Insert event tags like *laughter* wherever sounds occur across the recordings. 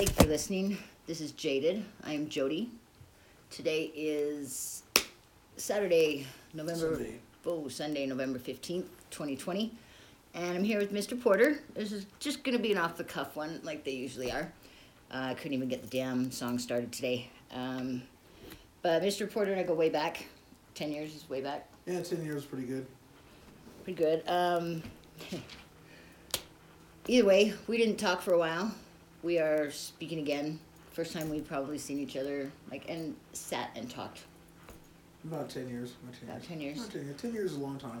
Thank you for listening. This is Jaded. I am Jody. Today is Saturday, November. Sunday. Oh, Sunday, November fifteenth, twenty twenty, and I'm here with Mr. Porter. This is just gonna be an off the cuff one, like they usually are. Uh, I couldn't even get the damn song started today. Um, but Mr. Porter and I go way back. Ten years is way back. Yeah, ten years is pretty good. Pretty good. Um, *laughs* either way, we didn't talk for a while. We are speaking again. First time we've probably seen each other, like, and sat and talked. About ten years. About ten About years. 10 years. About ten years. Ten years is a long time,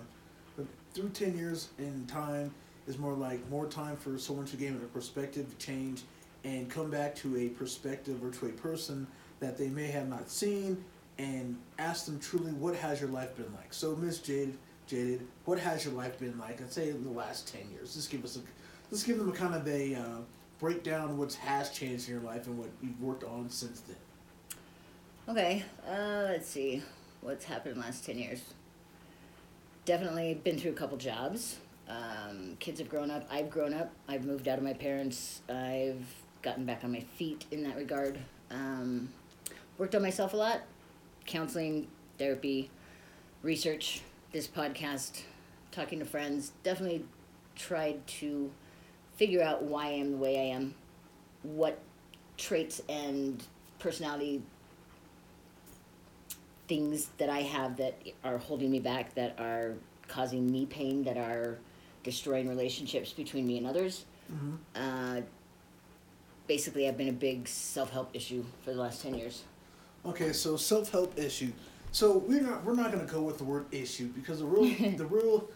but through ten years in time is more like more time for someone to gain a perspective change and come back to a perspective or to a person that they may have not seen and ask them truly what has your life been like. So Miss Jaded, Jaded, what has your life been like? I'd say in the last ten years. Just give us a, let's give them a kind of a uh, breakdown down what has changed in your life and what you've worked on since then. Okay, uh, let's see. What's happened in the last 10 years? Definitely been through a couple jobs. Um, kids have grown up. I've grown up. I've moved out of my parents. I've gotten back on my feet in that regard. Um, worked on myself a lot. Counseling, therapy, research, this podcast, talking to friends. Definitely tried to figure out why I am the way I am, what traits and personality things that I have that are holding me back, that are causing me pain, that are destroying relationships between me and others. Mm-hmm. Uh, basically, I've been a big self help issue for the last 10 years. Okay, so self help issue. So we're not we're not gonna go with the word issue because the real *laughs* the real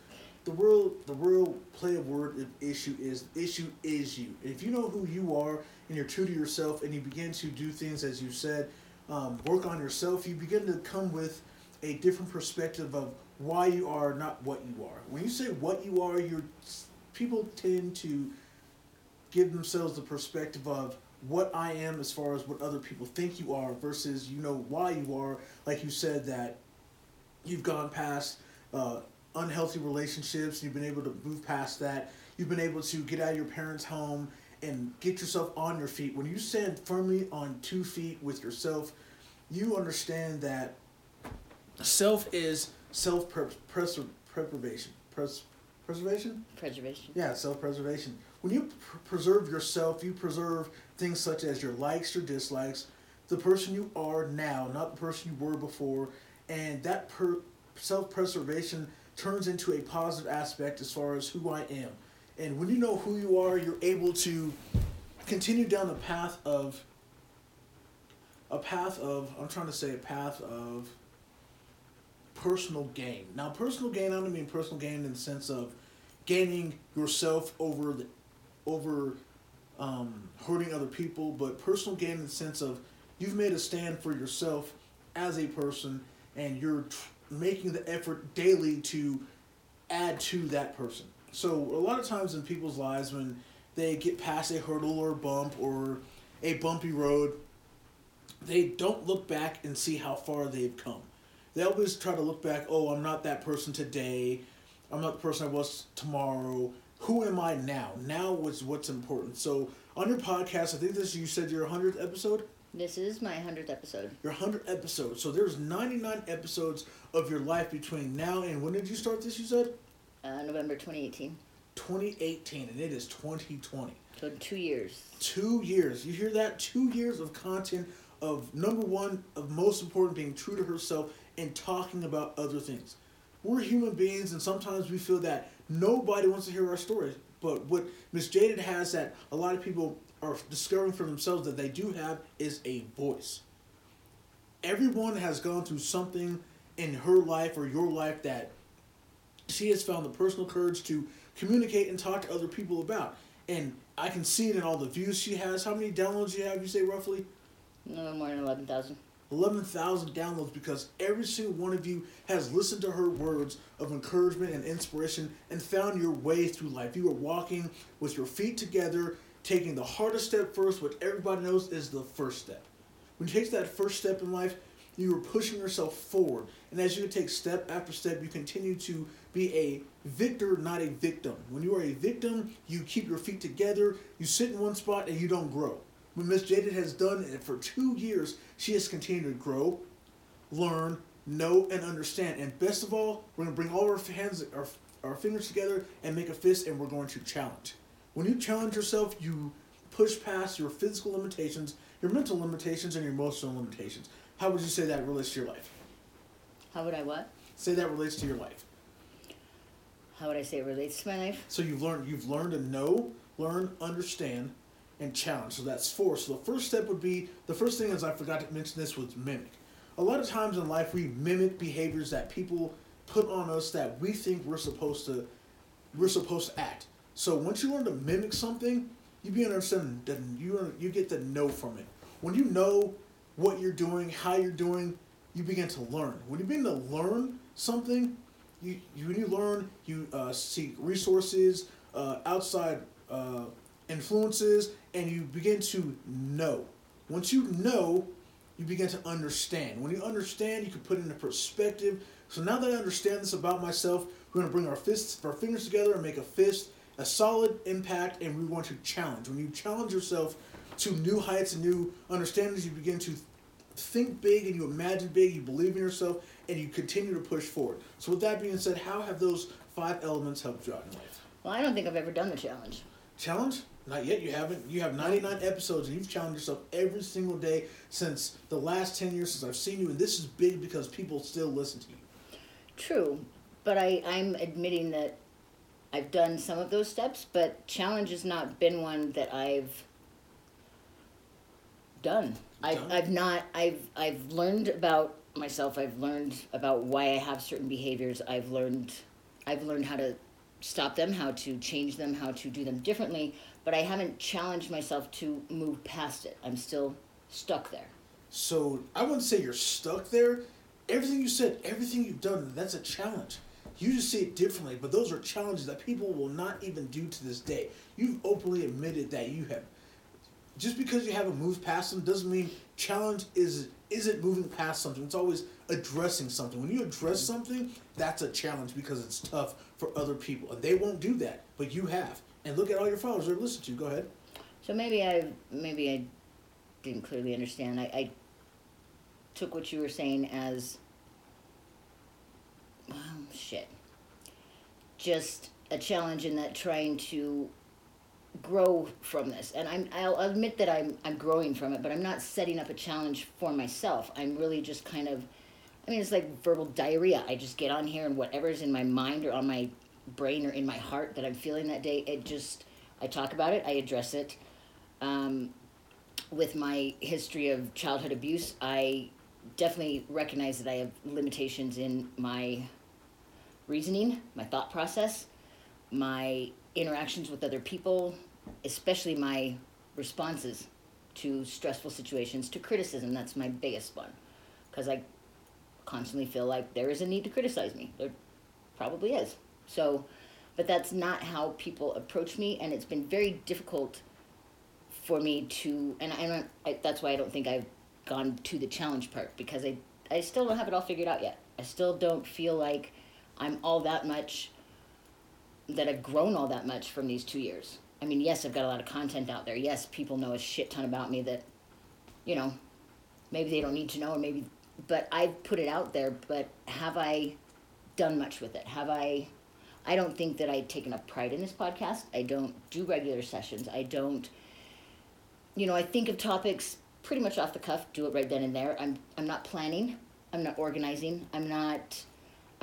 the real the real play of word issue is issue is you. If you know who you are and you're true to yourself and you begin to do things as you said, um, work on yourself, you begin to come with a different perspective of why you are not what you are. When you say what you are, you're people tend to give themselves the perspective of what I am as far as what other people think you are versus you know why you are. Like you said that you've gone past uh, unhealthy relationships. You've been able to move past that. You've been able to get out of your parents' home and get yourself on your feet. When you stand firmly on two feet with yourself, you understand that self is self preservation. Pres- preservation? Preservation. Yeah, self preservation. When you pr- preserve yourself, you preserve things such as your likes, your dislikes, the person you are now, not the person you were before, and that per- self preservation turns into a positive aspect as far as who I am. And when you know who you are, you're able to continue down the path of a path of I'm trying to say a path of personal gain. Now, personal gain, I don't mean personal gain in the sense of gaining yourself over the, over um, hurting other people, but personal gain in the sense of you've made a stand for yourself as a person, and you're tr- making the effort daily to add to that person. So a lot of times in people's lives, when they get past a hurdle or a bump or a bumpy road, they don't look back and see how far they've come. They always try to look back, oh, I'm not that person today. I'm not the person I was tomorrow. Who am I now? Now is what's important. So on your podcast, I think this you said your hundredth episode. This is my 100th episode. Your hundredth episode. So there's 99 episodes of your life between now and when did you start this? You said Uh, November 2018. 2018, and it is 2020. So two years. Two years. You hear that? Two years of content of number one, of most important, being true to herself and talking about other things. We're human beings, and sometimes we feel that nobody wants to hear our stories. But what Miss Jaded has that a lot of people are discovering for themselves that they do have is a voice. Everyone has gone through something in her life or your life that she has found the personal courage to communicate and talk to other people about. And I can see it in all the views she has. How many downloads you have, you say roughly? No more than 11,000. 11,000 downloads because every single one of you has listened to her words of encouragement and inspiration and found your way through life. You are walking with your feet together, taking the hardest step first, what everybody knows is the first step. When you take that first step in life, you are pushing yourself forward. And as you take step after step, you continue to be a victor, not a victim. When you are a victim, you keep your feet together, you sit in one spot, and you don't grow. What Miss Jaded has done it for two years, she has continued to grow, learn, know, and understand. And best of all, we're going to bring all our hands, our, our fingers together and make a fist, and we're going to challenge. When you challenge yourself, you push past your physical limitations, your mental limitations, and your emotional limitations. How would you say that relates to your life? How would I what? Say that relates to your life. How would I say it relates to my life? So you've learned you've learned to know, learn, understand, and challenge. So that's four. So the first step would be the first thing is I forgot to mention this was mimic. A lot of times in life we mimic behaviors that people put on us that we think we're supposed to we're supposed to act. So once you learn to mimic something, you begin to understand that you you get to know from it. When you know what you're doing, how you're doing, you begin to learn. When you begin to learn something, you, you when you learn, you uh, seek resources, uh, outside uh, influences, and you begin to know. Once you know, you begin to understand. When you understand, you can put into perspective. So now that I understand this about myself, we're going to bring our fists, our fingers together, and make a fist, a solid impact, and we want to challenge. When you challenge yourself to new heights and new understandings, you begin to think big and you imagine big, you believe in yourself, and you continue to push forward. So, with that being said, how have those five elements helped you out in life? Well, I don't think I've ever done the challenge. Challenge? Not yet. You haven't. You have 99 episodes, and you've challenged yourself every single day since the last 10 years since I've seen you, and this is big because people still listen to you. True, but I, I'm admitting that I've done some of those steps, but challenge has not been one that I've done. I've, Done? I've not I've I've learned about myself. I've learned about why I have certain behaviors. I've learned I've learned how to stop them, how to change them, how to do them differently, but I haven't challenged myself to move past it. I'm still stuck there. So I wouldn't say you're stuck there. Everything you said, everything you've done, that's a challenge. You just see it differently, but those are challenges that people will not even do to this day. You've openly admitted that you have. Just because you haven't moved past them doesn't mean challenge is isn't moving past something. It's always addressing something. When you address something, that's a challenge because it's tough for other people, and they won't do that, but you have. And look at all your followers they're listening to. you. Go ahead. So maybe I maybe I didn't clearly understand. I, I took what you were saying as well, shit. Just a challenge in that trying to grow from this. And I'm I'll admit that I'm I'm growing from it, but I'm not setting up a challenge for myself. I'm really just kind of I mean it's like verbal diarrhea. I just get on here and whatever's in my mind or on my brain or in my heart that I'm feeling that day, it just I talk about it, I address it. Um, with my history of childhood abuse, I definitely recognize that I have limitations in my reasoning, my thought process, my interactions with other people, especially my responses to stressful situations, to criticism. That's my biggest one. Because I constantly feel like there is a need to criticize me. There probably is. So, but that's not how people approach me, and it's been very difficult for me to, and I don't, I, that's why I don't think I've gone to the challenge part because I, I still don't have it all figured out yet. I still don't feel like I'm all that much, that I've grown all that much from these two years. I mean, yes, I've got a lot of content out there. Yes, people know a shit ton about me that, you know, maybe they don't need to know, or maybe, but I've put it out there. But have I done much with it? Have I? I don't think that I take enough pride in this podcast. I don't do regular sessions. I don't, you know, I think of topics pretty much off the cuff, do it right then and there. I'm I'm not planning. I'm not organizing. I'm not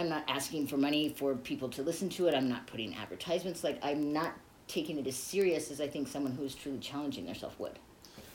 I'm not asking for money for people to listen to it. I'm not putting advertisements. Like I'm not taking it as serious as I think someone who is truly challenging themselves would.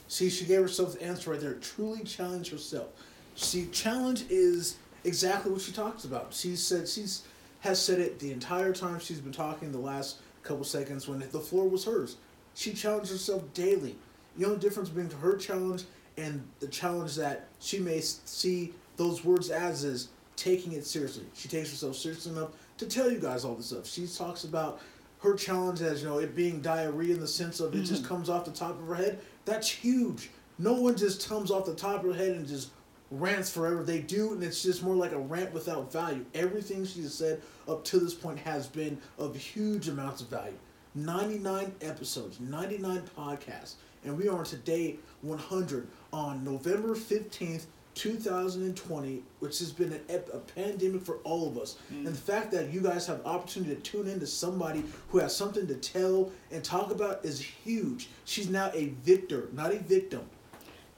See, she gave herself the answer right there. Truly challenge herself. See, challenge is exactly what she talks about. She said she's has said it the entire time she's been talking. The last couple seconds when the floor was hers, she challenged herself daily. The only difference between her challenge and the challenge that she may see those words as is taking it seriously. She takes herself seriously enough to tell you guys all this stuff. She talks about her challenge as you know it being diarrhea in the sense of it just mm-hmm. comes off the top of her head. That's huge. No one just comes off the top of her head and just rants forever. They do, and it's just more like a rant without value. Everything she's said up to this point has been of huge amounts of value. 99 episodes, 99 podcasts, and we are today 100 on November 15th, 2020, which has been an ep- a pandemic for all of us. Mm. And the fact that you guys have opportunity to tune in to somebody who has something to tell and talk about is huge. She's now a victor, not a victim.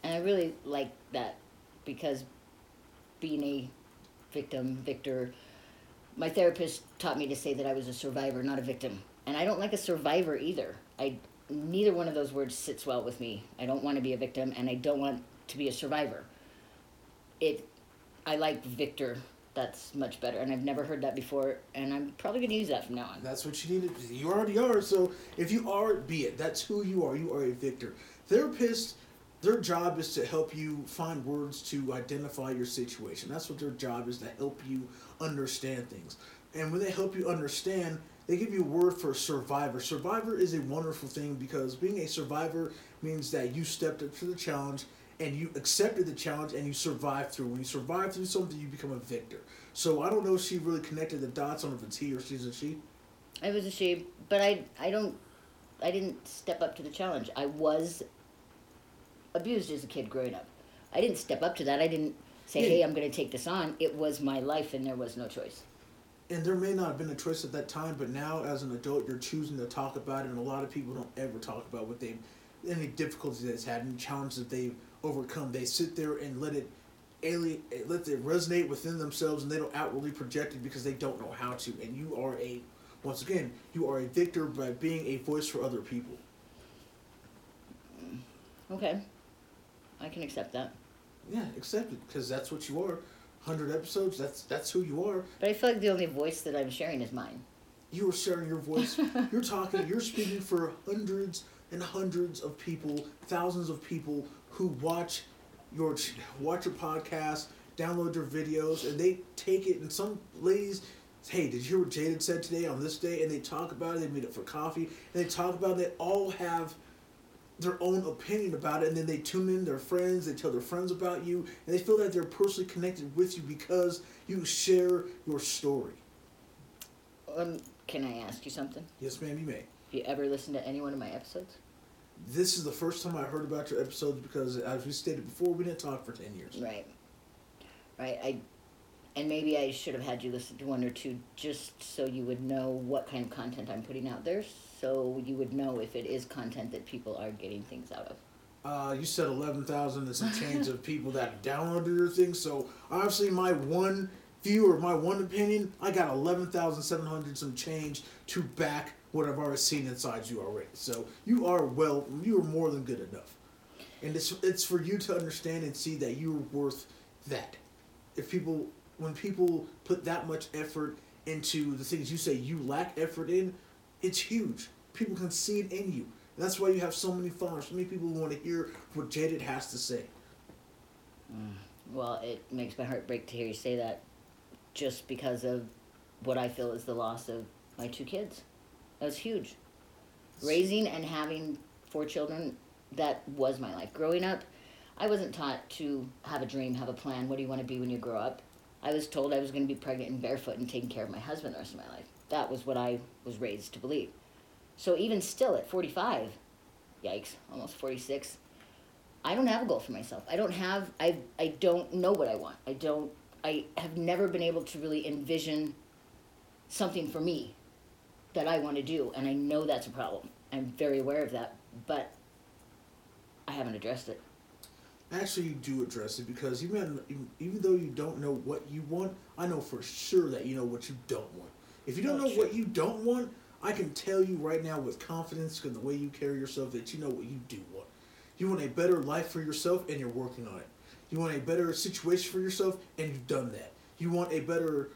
And I really like that because being a victim, victor, my therapist taught me to say that I was a survivor, not a victim. And I don't like a survivor either. I neither one of those words sits well with me. I don't want to be a victim and I don't want to be a survivor. It I like victor. That's much better. And I've never heard that before and I'm probably going to use that from now on. That's what you need to. You already are. So if you are, be it. That's who you are. You are a victor. Therapists, their job is to help you find words to identify your situation. That's what their job is to help you understand things. And when they help you understand, they give you a word for survivor. Survivor is a wonderful thing because being a survivor means that you stepped up to the challenge and you accepted the challenge and you survived through. When you survive through something, you become a victor. So I don't know if she really connected the dots on if it's he or she's a she. I was a she, but I I don't I didn't step up to the challenge. I was abused as a kid growing up. I didn't step up to that. I didn't say, Yeah. "Hey, I'm going to take this on." It was my life and there was no choice. and there may not have been a choice at that time, but now as an adult, you're choosing to talk about it, and a lot of people don't ever talk about what they've, any difficulties that's had, and challenges that they've overcome. They sit there and let it, alien, let it resonate within themselves, and they don't outwardly project it because they don't know how to. And you are a, once again, you are a victor by being a voice for other people. Okay. I can accept that. Yeah, accept it because that's what you are. Hundred episodes. That's that's who you are. But I feel like the only voice that I'm sharing is mine. you are sharing your voice. *laughs* you're talking. You're speaking for hundreds and hundreds of people, thousands of people who watch your watch your podcast, download your videos, and they take it. And some ladies, hey, did you hear what Jaded said today on this day? And they talk about it. They meet up for coffee, and they talk about it. They all have their own opinion about it, and then they tune in their friends. They tell their friends about you, and they feel that they're personally connected with you because you share your story. Um, can I ask you something? Yes, ma'am, you may. Have you ever listened to any one of my episodes? This is the first time I heard about your episodes because, as we stated before, we didn't talk for 10 years. Right. Right. I and maybe I should have had you listen to one or two just so you would know what kind of content I'm putting out there so you would know if it is content that people are getting things out of. Uh, you said 11,000 and some change of people that downloaded your thing, so obviously, my one view or my one opinion, I got 11,700 some change to back what I've already seen inside you already. So, you are well, you are more than good enough. And it's, it's for you to understand and see that you're worth that. If people, when people put that much effort into the things you say you lack effort in, it's huge. People can see it in you. And that's why you have so many followers, so many people want to hear what Jaded has to say. Mm, well, it makes my heart break to hear you say that just because of what I feel is the loss of my two kids. That was huge. Raising and having four children, that was my life. Growing up, I wasn't taught to have a dream, have a plan. What do you want to be when you grow up? I was told I was going to be pregnant and barefoot and taking care of my husband the rest of my life. That was what I was raised to believe. So even still at 45, yikes, almost 46, I don't have a goal for myself. I don't have I I don't know what I want. I don't I have never been able to really envision something for me that I want to do and I know that's a problem. I'm very aware of that, but I haven't addressed it. Actually, you do address it because even even though you don't know what you want, I know for sure that you know what you don't want. If you don't Oh, know sure. what you don't want, I can tell you right now with confidence because the way you carry yourself that you know what you do want. You want a better life for yourself and you're working on it. You want a better situation for yourself and you've done that. You want a better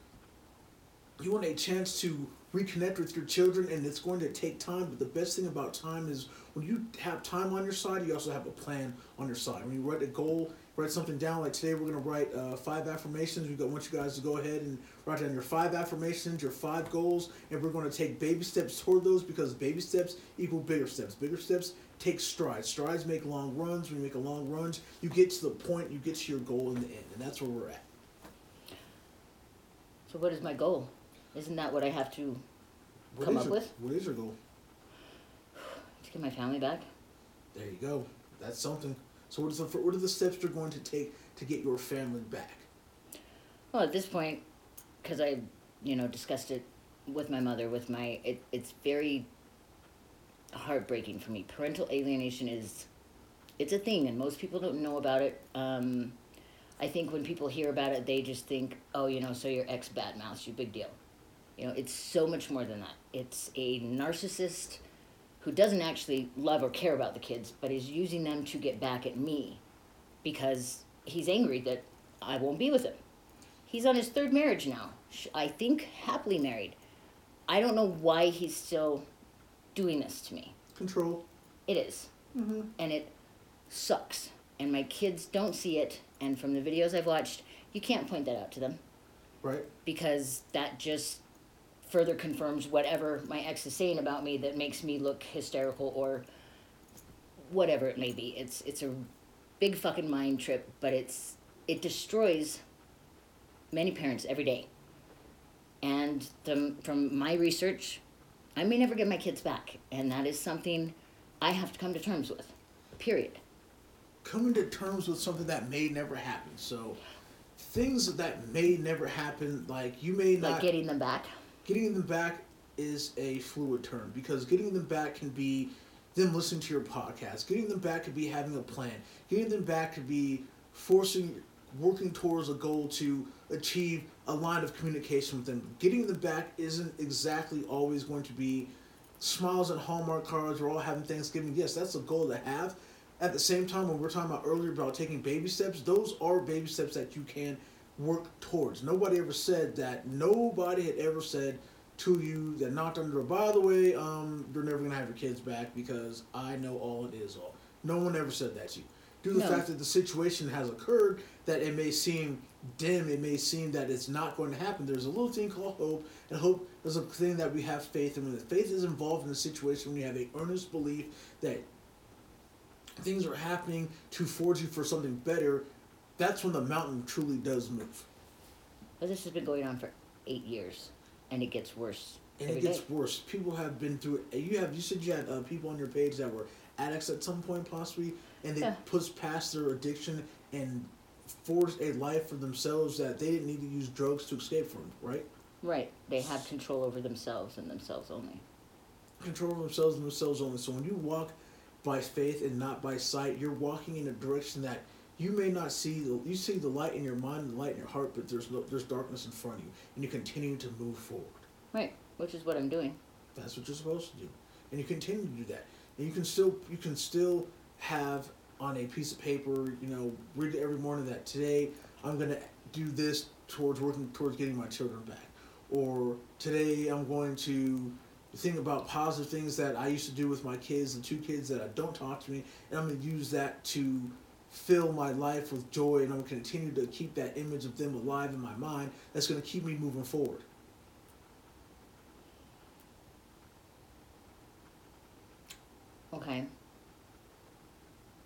you want a chance to reconnect with your children and it's going to take time but the best thing about time is when you have time on your side you also have a plan on your side. When you write a goal write something down like today we're going to write uh, five affirmations we want you guys to go ahead and write down your five affirmations your five goals and we're going to take baby steps toward those because baby steps equal bigger steps. Bigger steps take strides. Strides make long runs. When you make a long runs you get to the point you get to your goal in the end and that's where we're at. So what is my goal? Isn't that what I have to What Come is up your- with? what is your goal to get my family back. There you go. That's something. So what is the what are the steps you're going to take to get your family back? Well, at this point, because I, you know, discussed it with my mother, with my, it, it's very heartbreaking for me. Parental alienation is, it's a thing, and most people don't know about it. Um, I think when people hear about it, they just think, oh, you know, so your ex badmouths you, big deal. You know, it's so much more than that. It's a narcissist who doesn't actually love or care about the kids, but is using them to get back at me because he's angry that I won't be with him. He's on his third marriage now. I think happily married. I don't know why he's still doing this to me. Control. It is. Mm-hmm. And it sucks. And my kids don't see it. And from the videos I've watched, you can't point that out to them. Right. Because that just further confirms whatever my ex is saying about me that makes me look hysterical or whatever it may be. It's it's a big fucking mind trip, but it's it destroys many parents every day. And the, from my research, I may never get my kids back, and that is something I have to come to terms with. Period. Coming to terms with something that may never happen. So, things that may never happen, like you may not like getting them back getting them back is a fluid term because getting them back can be them listening to your podcast. Getting them back could be having a plan. Getting them back could be forcing, working towards a goal to achieve a line of communication with them. Getting them back isn't exactly always going to be smiles and Hallmark cards or all having Thanksgiving. Yes, that's a goal to have. At the same time, when we're talking about earlier about taking baby steps, those are baby steps that you can work towards. Nobody ever said that. Nobody had ever said to you that knocked on the door, by the way, um, you're never gonna have your kids back because I know all it is all. No one ever said that to you. Due to the fact that the situation has occurred, that it may seem dim, it may seem that it's not going to happen. There's a little thing called hope, and hope is a thing that we have faith in. When the faith is involved in a situation, when you have a earnest belief that things are happening to forge you for something better, that's when the mountain truly does move. But this has been going on for eight years, and it gets worse. And it gets day. worse. People have been through it. You have you said you had uh, people on your page that were addicts at some point possibly, and they yeah. pushed past their addiction and forged a life for themselves that they didn't need to use drugs to escape from. Right. Right. They have control over themselves and themselves only. Control over themselves and themselves only. So when you walk by faith and not by sight, you're walking in a direction that you may not see the you see the light in your mind and the light in your heart, but there's no, there's darkness in front of you, and you continue to move forward. Right, which is what I'm doing. That's what you're supposed to do, and you continue to do that, and you can still you can still have on a piece of paper, you know, read it every morning that today I'm gonna do this towards working towards getting my children back, or today I'm going to think about positive things that I used to do with my kids, and two kids that don't talk to me, and I'm gonna use that to fill my life with joy and I'm going to continue to keep that image of them alive in my mind that's going to keep me moving forward. Okay.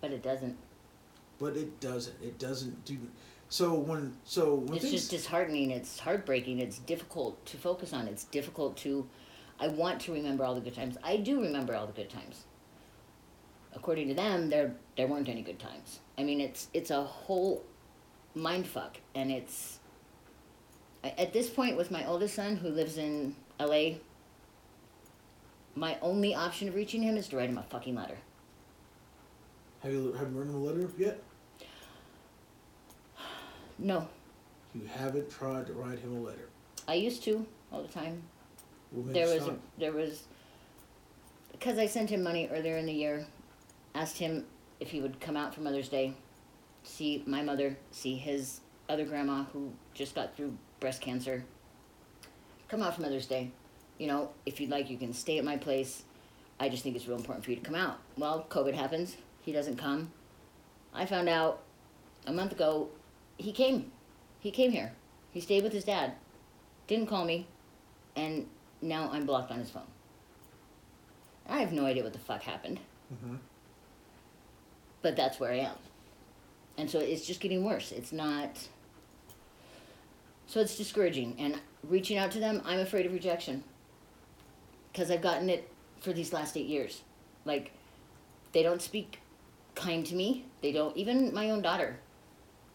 But it doesn't. But it doesn't. It doesn't do. So when so when it's things, just disheartening. It's heartbreaking. It's difficult to focus on. It's difficult to. I want to remember all the good times. I do remember all the good times. According to them, there there weren't any good times. I mean, it's it's a whole mind fuck, and it's at this point with my oldest son who lives in L.A. My only option of reaching him is to write him a fucking letter. Have you have you written him a letter yet? No. You haven't tried to write him a letter. I used to all the time. there was a, there was because I sent him money earlier in the year. Asked him if he would come out for Mother's Day, see my mother, see his other grandma who just got through breast cancer. Come out for Mother's Day. You know, if you'd like, you can stay at my place. I just think it's real important for you to come out. Well, COVID happens. He doesn't come. I found out a month ago he came. He came here. He stayed with his dad. Didn't call me. And now I'm blocked on his phone. I have no idea what the fuck happened. Mm-hmm but that's where I am. And so it's just getting worse. It's not. So it's discouraging. And reaching out to them, I'm afraid of rejection. Because I've gotten it for these last eight years. Like, they don't speak kind to me. They don't, even my own daughter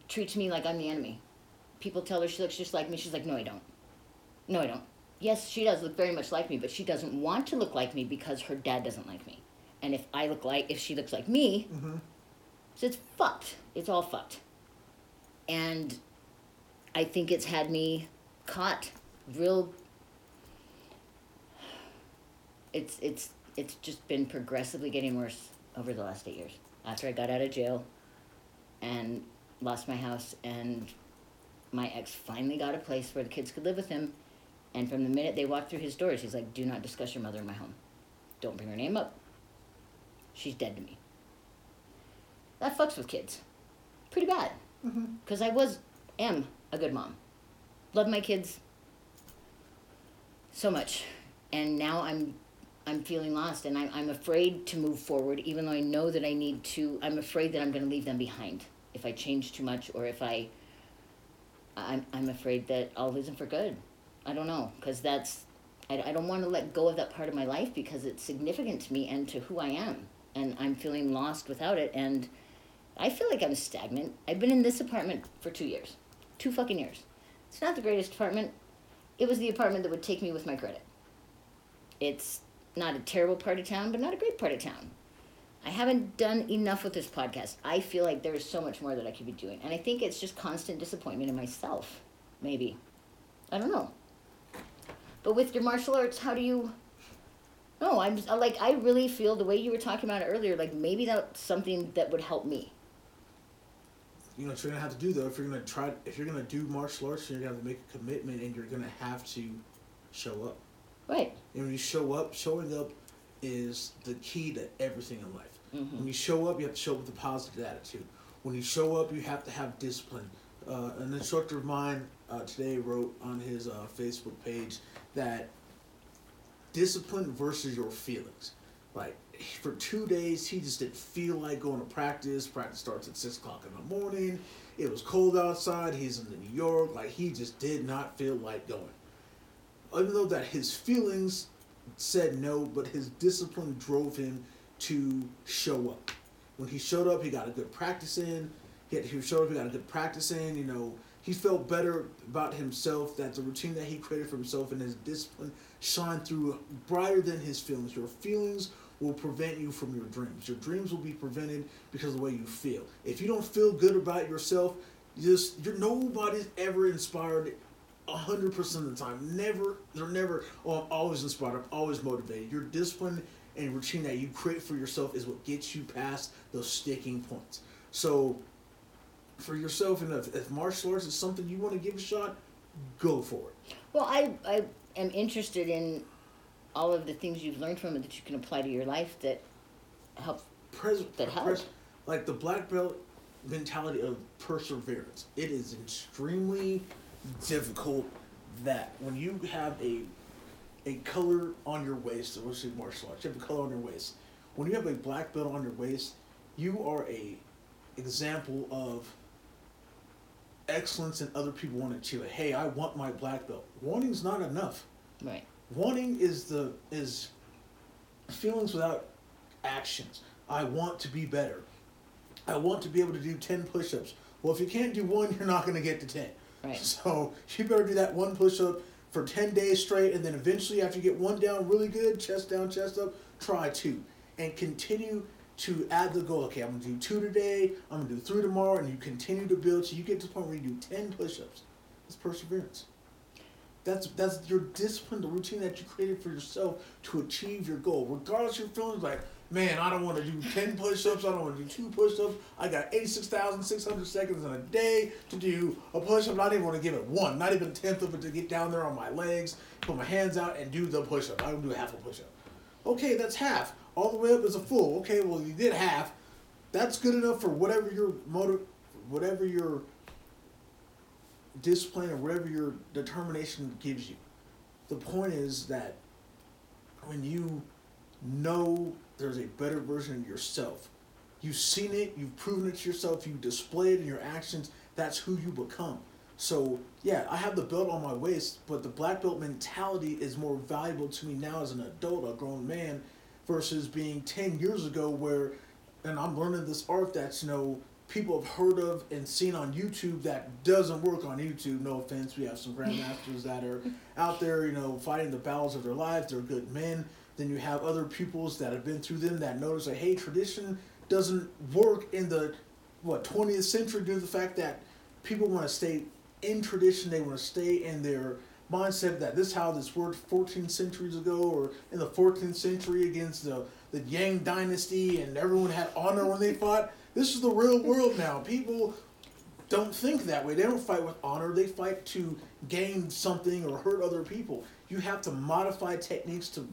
treats me like I'm the enemy. People tell her she looks just like me. She's like, no, I don't. No, I don't. Yes, she does look very much like me, but she doesn't want to look like me because her dad doesn't like me. And if I look like, if she looks like me, Mm-hmm. So it's fucked. It's all fucked. And I think it's had me caught real it's it's it's just been progressively getting worse over the last eight years. After I got out of jail and lost my house and my ex finally got a place where the kids could live with him and from the minute they walked through his doors he's like, Do not discuss your mother in my home. Don't bring her name up. She's dead to me. That fucks with kids. Pretty bad. Mm-hmm. Because I was, am a good mom. Love my kids so much. And now I'm I'm feeling lost and I'm, I'm afraid to move forward, even though I know that I need to. I'm afraid that I'm going to leave them behind if I change too much or if I. I'm, I'm afraid that I'll lose them for good. I don't know, because that's. I, I don't want to let go of that part of my life because it's significant to me and to who I am. And I'm feeling lost without it. And I feel like I'm stagnant. I've been in this apartment for two years. Two fucking years. It's not the greatest apartment. It was the apartment that would take me with my credit. It's not a terrible part of town, but not a great part of town. I haven't done enough with this podcast. I feel like there's so much more that I could be doing. And I think it's just constant disappointment in myself, maybe. I don't know. But with your martial arts, how do you. No, I'm like, I really feel the way you were talking about it earlier, like maybe that's something that would help me. You know what you're gonna have to do though if you're gonna try if you're gonna do martial arts, you're gonna have to make a commitment and you're gonna have to show up. Right. And when you show up, showing up is the key to everything in life. Mhm. When you show up, you have to show up with a positive attitude. When you show up, you have to have discipline. Uh, an instructor of mine uh, today wrote on his uh, Facebook page that discipline versus your feelings. Like for two days, he just didn't feel like going to practice. Practice starts at six o'clock in the morning. It was cold outside. He's in New York. Like he just did not feel like going. Even though that his feelings said no, but his discipline drove him to show up. When he showed up, he got a good practice in. He, had, he showed up, he got a good practice in. You know, he felt better about himself. That the routine that he created for himself and his discipline shined through brighter than his feelings. Your feelings will prevent you from your dreams. Your dreams will be prevented because of the way you feel. If you don't feel good about yourself, you just you're nobody's ever inspired hundred percent of the time. Never, they're never. Oh, I'm always inspired. I'm always motivated. Your discipline and routine that you create for yourself is what gets you past those sticking points. So, for yourself, and if, if martial arts is something you want to give a shot, go for it. Well, I, I am interested in all of the things you've learned from it that you can apply to your life that help. Pres- That help. pres- like the black belt mentality of perseverance. It is extremely difficult that when you have a a color on your waist, let's say martial arts, you have a color on your waist. When you have a black belt on your waist, you are a example of excellence and other people want to achieve it. Hey, I want my black belt. Wanting's not enough. Right. Wanting is the is feelings without actions. I want to be better. I want to be able to do ten push-ups. Well, if you can't do one, *laughs* you're not going to get to ten. Right. *laughs* So you better do that one push-up for ten days straight, and then eventually, after you get one down really good, chest down, chest up, try two, and continue to add the goal. Okay, I'm gonna do two today. I'm gonna do three tomorrow, and you continue to build till you get to the point where you do ten push-ups. It's perseverance. That's that's your discipline, the routine that you created for yourself to achieve your goal. Regardless your feelings, like, man, I don't want to do 10 push ups, I don't want to do two push ups. I got 86,600 seconds in a day to do a push up. Not even want to give it one, not even a tenth of it to get down there on my legs, put my hands out, and do the push up. I don't do half a push up. Okay, that's half. All the way up is a full. Okay, well, you did half. That's good enough for whatever your motive, whatever your discipline or whatever your determination gives you. The point is that when you know there's a better version of yourself, you've seen it, you've proven it to yourself, you display it in your actions, that's who you become. So, yeah, I have the belt on my waist, but the black belt mentality is more valuable to me now as an adult, a grown man, versus being 10 years ago where and i'm learning this art that's you know people have heard of and seen on youtube that doesn't work on youtube no offense we have some grandmasters *laughs* that are out there you know fighting the battles of their lives they're good men then you have other pupils that have been through them that notice that hey tradition doesn't work in the what 20th century due to the fact that people want to stay in tradition they want to stay in their mindset that this how this worked 14 centuries ago or in the 14th century against the, the Yang dynasty and everyone had honor when they fought. This is the real world now. People don't think that way. They don't fight with honor. They fight to gain something or hurt other people. You have to modify techniques to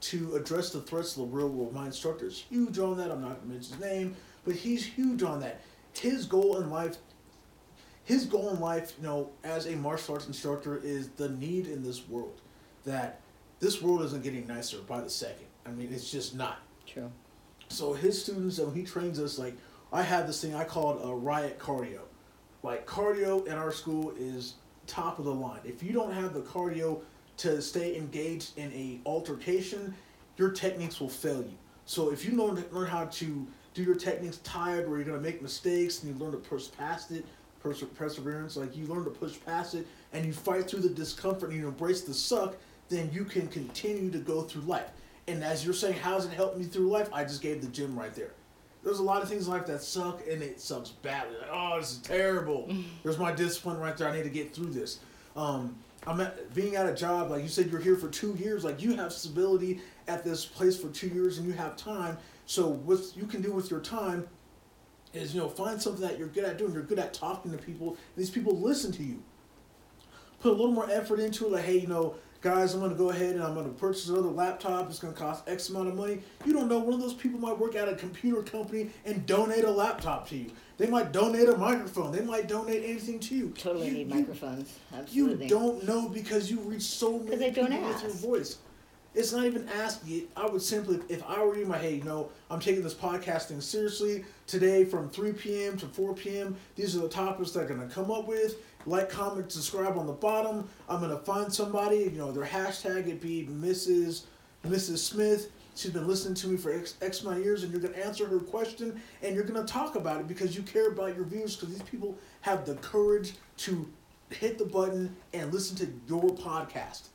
to address the threats of the real world. My instructor is huge on that. I'm not going to mention his name, but he's huge on that. His goal in life his goal in life, you know, as a martial arts instructor, is the need in this world. That this world isn't getting nicer by the second. I mean, it's just not. True. So his students, when he trains us, like I have this thing I call it a riot cardio. Like cardio in our school is top of the line. If you don't have the cardio to stay engaged in a altercation, your techniques will fail you. So if you learn learn how to do your techniques tired, where you're gonna make mistakes and you learn to push past it, perse- perseverance, like you learn to push past it and you fight through the discomfort and you embrace the suck, then you can continue to go through life. And as you're saying, how's it helped me through life? I just gave the gym right there. There's a lot of things in life that suck and it sucks badly. Like, oh, this is terrible. *laughs* There's my discipline right there. I need to get through this. Um, I'm at, being at a job, like you said, you're here for two years. Like you have stability at this place for two years and you have time. So what you can do with your time is you know find something that you're good at doing. You're good at talking to people. These people listen to you. Put a little more effort into it. Like hey, you know, guys, I'm gonna go ahead and I'm gonna purchase another laptop. It's gonna cost X amount of money. You don't know one of those people might work at a computer company and donate a laptop to you. They might donate a microphone. They might donate anything to you. Totally you, need you, microphones. Absolutely. You don't know because you reach so many they don't people with your voice. It's not even asking it. I would simply, if I were you, my hey, you know, I'm taking this podcasting seriously today from 3 p.m. to 4 p.m. These are the topics that I'm gonna come up with. Like, comment, subscribe on the bottom. I'm gonna find somebody. You know, their hashtag it be Mrs. Mrs. Smith. She's been listening to me for X, X amount of years, and you're gonna answer her question, and you're gonna talk about it because you care about your views. Because these people have the courage to hit the button and listen to your podcast.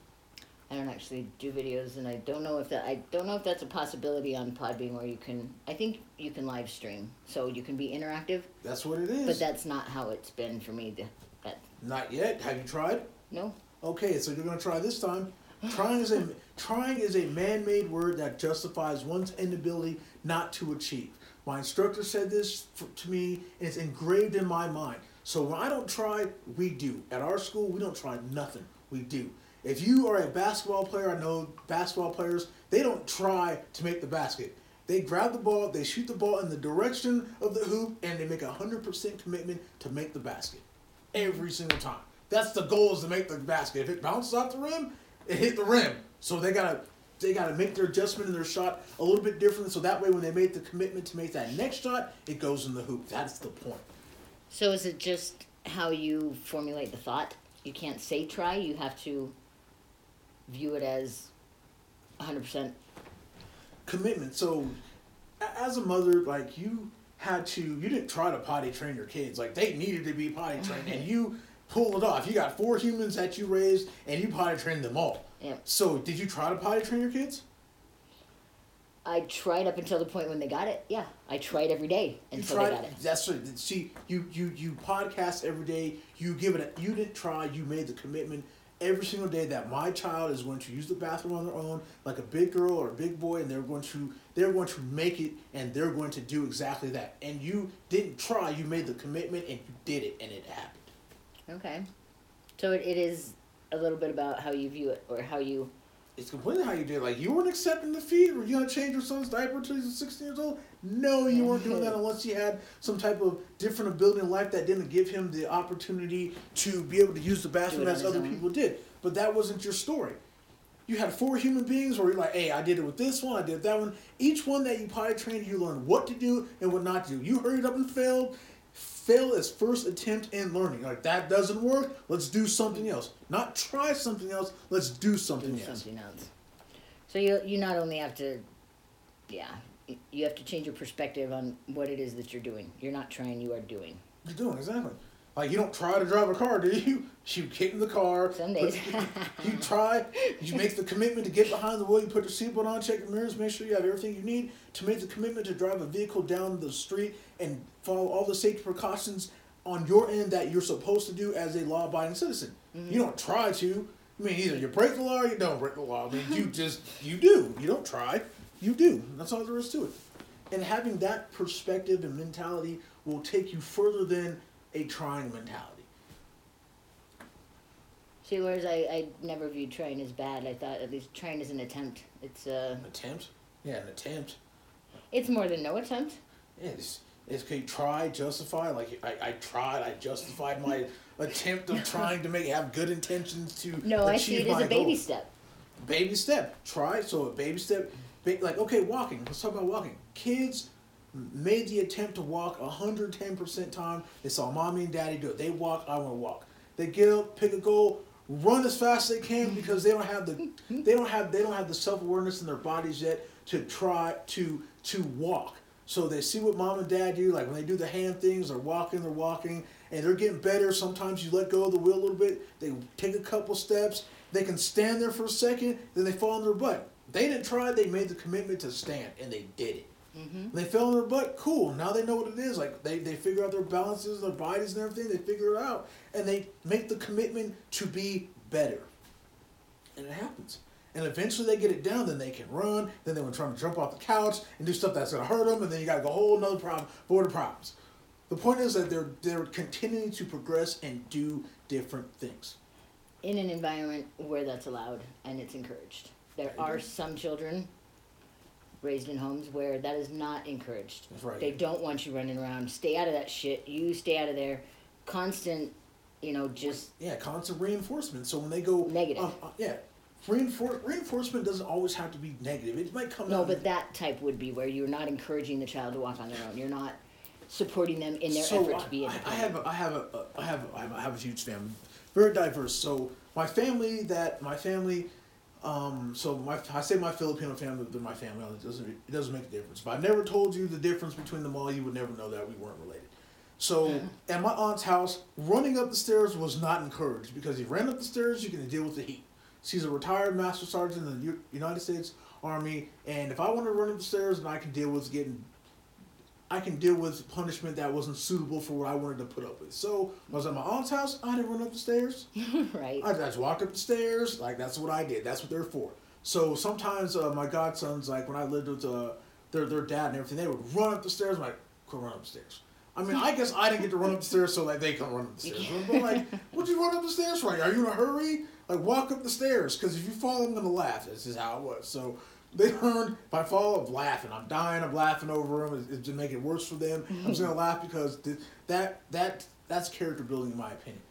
I don't actually do videos, and I don't know if that I don't know if that's a possibility on Podbean where you can. I think you can live stream, so you can be interactive, That's what it is. but that's not how it's been for me. To, Not yet. Have you tried? no. Okay, so you're gonna try this time. *laughs* Trying is a trying is a man-made word that justifies one's inability not to achieve. My instructor said this for, to me, and it's engraved in my mind. So when I don't try, we do. At our school, we don't try nothing. We do. If you are a basketball player, I know basketball players, they don't try to make the basket. They grab the ball, they shoot the ball in the direction of the hoop, and they make a hundred percent commitment to make the basket every single time. That's the goal is to make the basket. If it bounces off the rim, it hit the rim. So they gotta they gotta make their adjustment in their shot a little bit different. So that way, when they make the commitment to make that next shot, it goes in the hoop. That's the point. So is it just how you formulate the thought? You can't say try. You have to view it as 100%. Commitment. So as a mother, like you had to, you didn't try to potty train your kids. Like they needed to be potty trained, and you pulled it off. You got four humans that you raised, and you potty trained them all. Yep. So did you try to potty train your kids? I tried up until the point when they got it. Yeah, I tried every day until tried. they got it. That's what. See, you you you podcast every day. You give it. A, you didn't try. You made the commitment every single day that my child is going to use the bathroom on their own, like a big girl or a big boy, and they're going to they're going to make it, and they're going to do exactly that. And you didn't try. You made the commitment, and you did it, and it happened. Okay. So it, it is a little bit about how you view it or how you. It's completely how you did. Like you weren't accepting defeat. Were you gonna change your son's diaper until he's sixteen years old? No, you weren't doing that unless you had some type of different ability in life that didn't give him the opportunity to be able to use the bathroom Do it on as other own. people did. But that wasn't your story. You had four human beings where you're like, hey, I did it with this one, I did that one. Each one that you potty trained, you learned what to do and what not to do. You hurried up and failed. Fail as first attempt in learning. Like that doesn't work. Let's do something else. Not try something else. Let's do something do else. something else. So you you not only have to yeah, you have to change your perspective on what it is that you're doing. You're not trying, you are doing. You're doing exactly. Like you don't try to drive a car, do you? *laughs* You get in the car. *laughs* Some days. you try. You make the commitment to get behind the wheel. You put your seatbelt on, check your mirrors, make sure you have everything you need to make the commitment to drive a vehicle down the street and follow all the safety precautions on your end that you're supposed to do as a law-abiding citizen. You don't try to. I mean, either you break the law or you don't break the law. I mean, you *laughs* just you do. You don't try. You do. That's all there is to it. And having that perspective and mentality will take you further than a trying mentality. See, whereas I, I never viewed trying as bad. I thought at least trying is an attempt. It's uh, An attempt? Yeah, an attempt. it's more than no attempt. Yeah, it's, it's can you try, justify. Like I, I tried, I justified my attempt of trying to make have good intentions to No, I see it as a baby step. Baby step. Try so a baby step. Ba- like okay, walking. Let's talk about walking. Kids made the attempt to walk 110% time. They saw mommy and daddy do it. They walk. I want to walk. They get up, pick a goal, run as fast as they can because they don't have the they don't have they don't have the self awareness in their bodies yet to try to to walk. So they see what mom and dad do, like when they do the hand things, they're walking, they're walking, and they're getting better. Sometimes you let go of the wheel a little bit, they take a couple steps, they can stand there for a second, then they fall on their butt. They didn't try, they made the commitment to stand, and they did it. Mm-hmm. They fell on their butt, cool. Now they know what it is. Like they, they figure out their balances, their bodies and everything, they figure it out. And they make the commitment to be better. And it happens. And eventually they get it down, then they can run, then they want to try to jump off the couch and do stuff that's gonna hurt them, and then you got a whole nother problem, border problems. The point is that they're they're continuing to progress and do different things. in an environment where that's allowed and it's encouraged. There I are some children raised in homes where that is not encouraged. Right. They don't want you running around. Stay out of that shit. You stay out of there. Constant, you know, just Yeah, constant reinforcement. So when they go Negative. uh, uh, yeah, reinfor- reinforcement doesn't always have to be negative. It might come no, but that type would be where you're not encouraging the child to walk on their own. You're not supporting them in their so effort I, to be independent. I have a, I have a, I have a, I have a, I have a huge family, very diverse. So my family that my family, um, so my I say my Filipino family, they're my family. It doesn't it doesn't make a difference. If I never told you the difference between them all, you would never know that we weren't related. So at my aunt's house, running up the stairs was not encouraged because if you ran up the stairs, you're gonna deal with the heat. She's a retired master sergeant in the U- United States Army, and if I want to run up the stairs, then I can deal with getting I can deal with punishment that wasn't suitable for what I wanted to put up with. So I was at my aunt's house, I didn't run up the stairs. *laughs* right. I just walked up the stairs. Like that's what I did. That's what they're for. So sometimes uh, my godsons, like when I lived with uh, their their dad and everything, they would run up the stairs. I'm like, quit run up the stairs. I mean, I guess I didn't get to run up the stairs, so like they can run up the stairs. *laughs* But like, what'd you run up the stairs for? Are you in a hurry? Like walk up the stairs, because if you fall, I'm gonna laugh. This is how it was. So they learned if I fall, I'm laughing. I'm dying. I'm laughing over them. It's, it's to make it worse for them. I'm just gonna laugh because th- that that that's character building, in my opinion.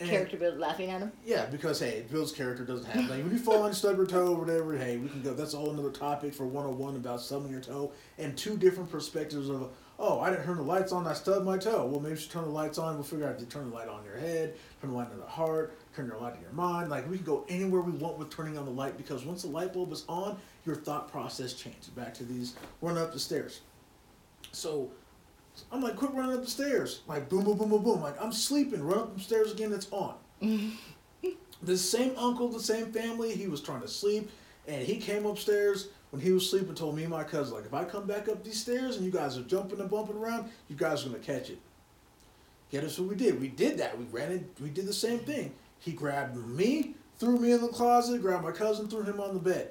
And- Character build laughing at him. yeah, because hey, it builds character doesn't happen. Like when you fall and stub your toe or whatever, hey, we can go. That's a whole another topic for 101 about stubbing your toe and two different perspectives of, oh, I didn't turn the lights on, I stubbed my toe. Well, maybe you should turn the lights on. We'll figure out to turn the light on your head, turn the light on the heart, turn your light on your mind. Like we can go anywhere we want with turning on the light because once the light bulb is on, your thought process changes. Back to these running up the stairs. So I'm like, quit running up the stairs. Like boom, boom, boom, boom, boom. Like I'm sleeping. Run up the stairs again. It's on. *laughs* the same uncle, the same family. He was trying to sleep, and he came upstairs when he was sleeping. Told me and my cousin, like, if I come back up these stairs and you guys are jumping and bumping around, you guys are gonna catch it. Yeah, that's what we did. We did that. We ran it. We did the same thing. He grabbed me, threw me in the closet, grabbed my cousin, threw him on the bed.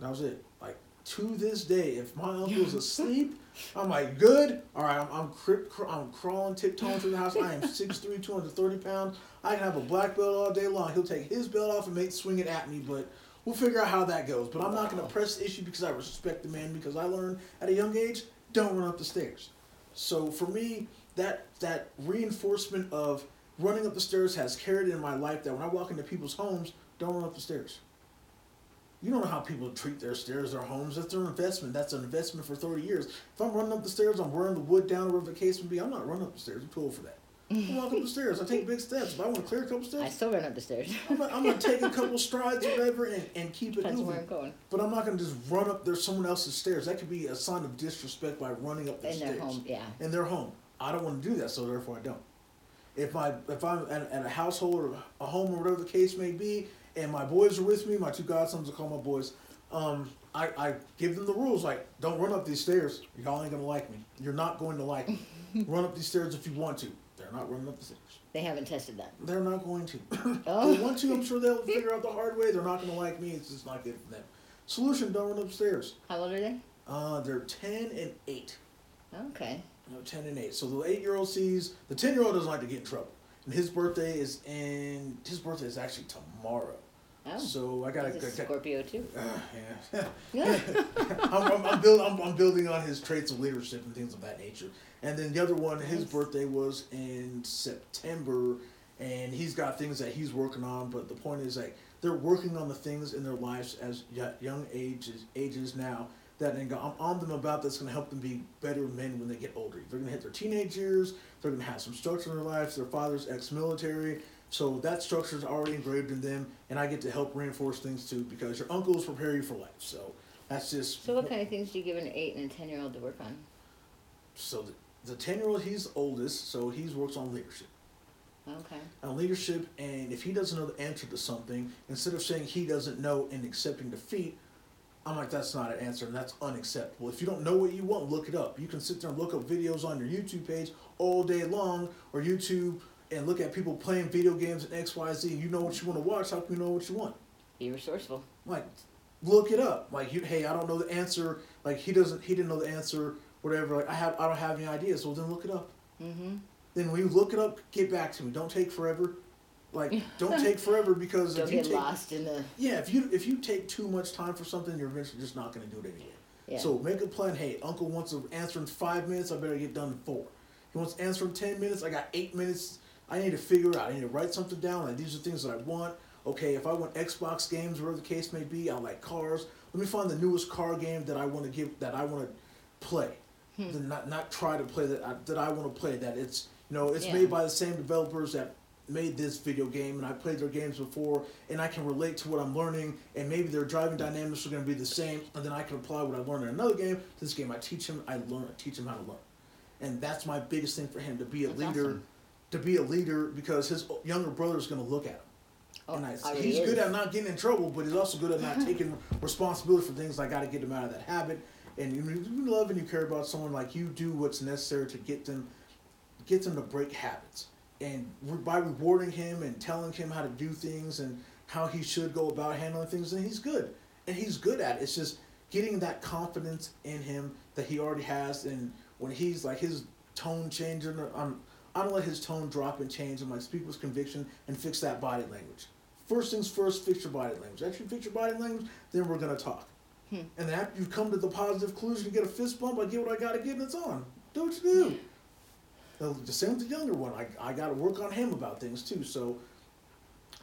That was it. Like to this day, if my uncle's *laughs* asleep, I'm like, good. All right, I'm I'm, cri- cr- I'm crawling, tiptoeing through the house. I am *laughs* 6'3", 230 pounds. I can have a black belt all day long. He'll take his belt off and make swing it at me, but we'll figure out how that goes. But I'm not gonna press the issue because I respect the man because I learned at a young age, don't run up the stairs. So for me, that that reinforcement of running up the stairs has carried in my life that when I walk into people's homes, don't run up the stairs. You don't know how people treat their stairs, their homes. That's their investment. That's an investment for 30 years. If I'm running up the stairs, I'm wearing the wood down, wherever the case may be, I'm not running up the stairs. I'm too old for that. I walk up the stairs. I take big steps. If I want to clear a couple steps, I still run up the stairs. I'm gonna, I'm gonna take a couple strides or whatever and, and keep it Depends where moving. I'm going. But I'm not gonna just run up there someone else's stairs. That could be a sign of disrespect by running up the In stairs. their home, yeah. In their home. I don't want to do that, so therefore I don't. If my if I'm at, at a household or a home or whatever the case may be, and my boys are with me, my two godsons, I call my boys. Um, I, I give them the rules like don't run up these stairs. Y'all ain't gonna like me. You're not going to like me. *laughs* run up these stairs if you want to. Not running up the stairs. They haven't tested that. They're not going to. *coughs* *coughs* Oh. they want to. I'm sure they'll figure out the hard way. They're not going to like me. It's just not good for them. Solution: Don't run upstairs. How old are they? Uh, they're ten and eight. Okay. No, ten and eight. So the eight-year-old sees the ten-year-old doesn't like to get in trouble, and his birthday is in his birthday is actually tomorrow. Oh. So I. He's a got- got- Scorpio too. uh, *sighs* yeah. *laughs* I'm, I'm, I'm, build, I'm, I'm building on his traits of leadership and things of that nature. And then the other one, his Nice. birthday was in September, and he's got things that he's working on. But the point is, like, they're working on the things in their lives as young ages ages now that go- I'm on them about that's going to help them be better men when they get older. They're going to hit their teenage years. They're going to have some structure in their lives. Their father's ex-military. So that structure is already engraved in them, and I get to help reinforce things too because your uncles prepare you for life. So that's just So what kind of things do you give an eight and a ten year old to work on? so the, the 10 year old he's oldest so he works on leadership Okay. on leadership and if he doesn't know the answer to something instead of saying he doesn't know and accepting defeat i'm like that's not an answer and that's unacceptable if you don't know what you want look it up you can sit there and look up videos on your youtube page all day long or youtube and look at people playing video games and xyz you know what you want to watch how can you know what you want Be resourceful. like look it up like you hey i don't know the answer like he doesn't he didn't know the answer whatever like i have i don't have any ideas well then look it up Mm-hmm. then when you look it up, get back to me. Don't take forever. Like, *laughs* don't take forever because Don't if you get take lost in the yeah, if you if you take too much time for something, you're eventually just not going to do it anyway. yeah. So make a plan. Hey, Uncle wants to answer in five minutes. I better get done in four. He wants to answer in ten minutes. I got eight minutes. I need to figure out. I need to write something down. Like these are things that I want. Okay, if I want Xbox games, whatever the case may be, I like cars. Let me find the newest car game that I want to give that I want to play. Hmm. Not not try to play that I, that I want to play. That it's you know it's Yeah. made by the same developers that made this video game, and I played their games before, and I can relate to what I'm learning, and maybe their driving dynamics are going to be the same, and then I can apply what I learned in another game to this game. I teach him, I learn, I teach him how to learn, and that's my biggest thing for him to be a That's leader, awesome. To be a leader because his younger brother is going to look at him. Oh, and I, already he's good at not getting in trouble, but he's also good at not *laughs* taking responsibility for things. I got to get him out of that habit. And you, love and you care about someone like you do what's necessary to get them, get them to break habits. And re- by rewarding him and telling him how to do things and how he should go about handling things, then he's good. And he's good at it. It's just getting that confidence in him that he already has. And when he's like his tone changing, I'm, I don't let his tone drop and change. I'm like, speak with conviction and fix that body language. First things first, fix your body language. After you fix your body language, then we're gonna talk. Hmm. And then after you come to the positive conclusion, you get a fist bump. I get what I gotta get, and it's on. Do what you do. The the same with the younger one. I I gotta work on him about things too. So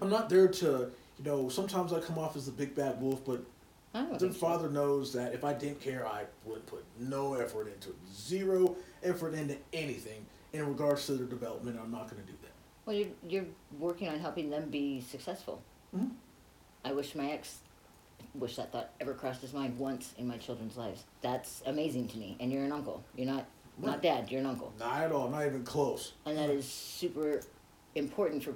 I'm not there to you know. Sometimes I come off as the big bad wolf, but the so. father knows that if I didn't care, I would put no effort into it. Zero effort into anything in regards to their development. I'm not going to do that. Well, you're you're working on helping them be successful. Mhm. I wish my ex, wish that thought ever crossed his mind once in my children's lives. That's amazing to me. And you're an uncle. You're not not Right. dad. You're an uncle, Not at all. Not even close. and that is super important for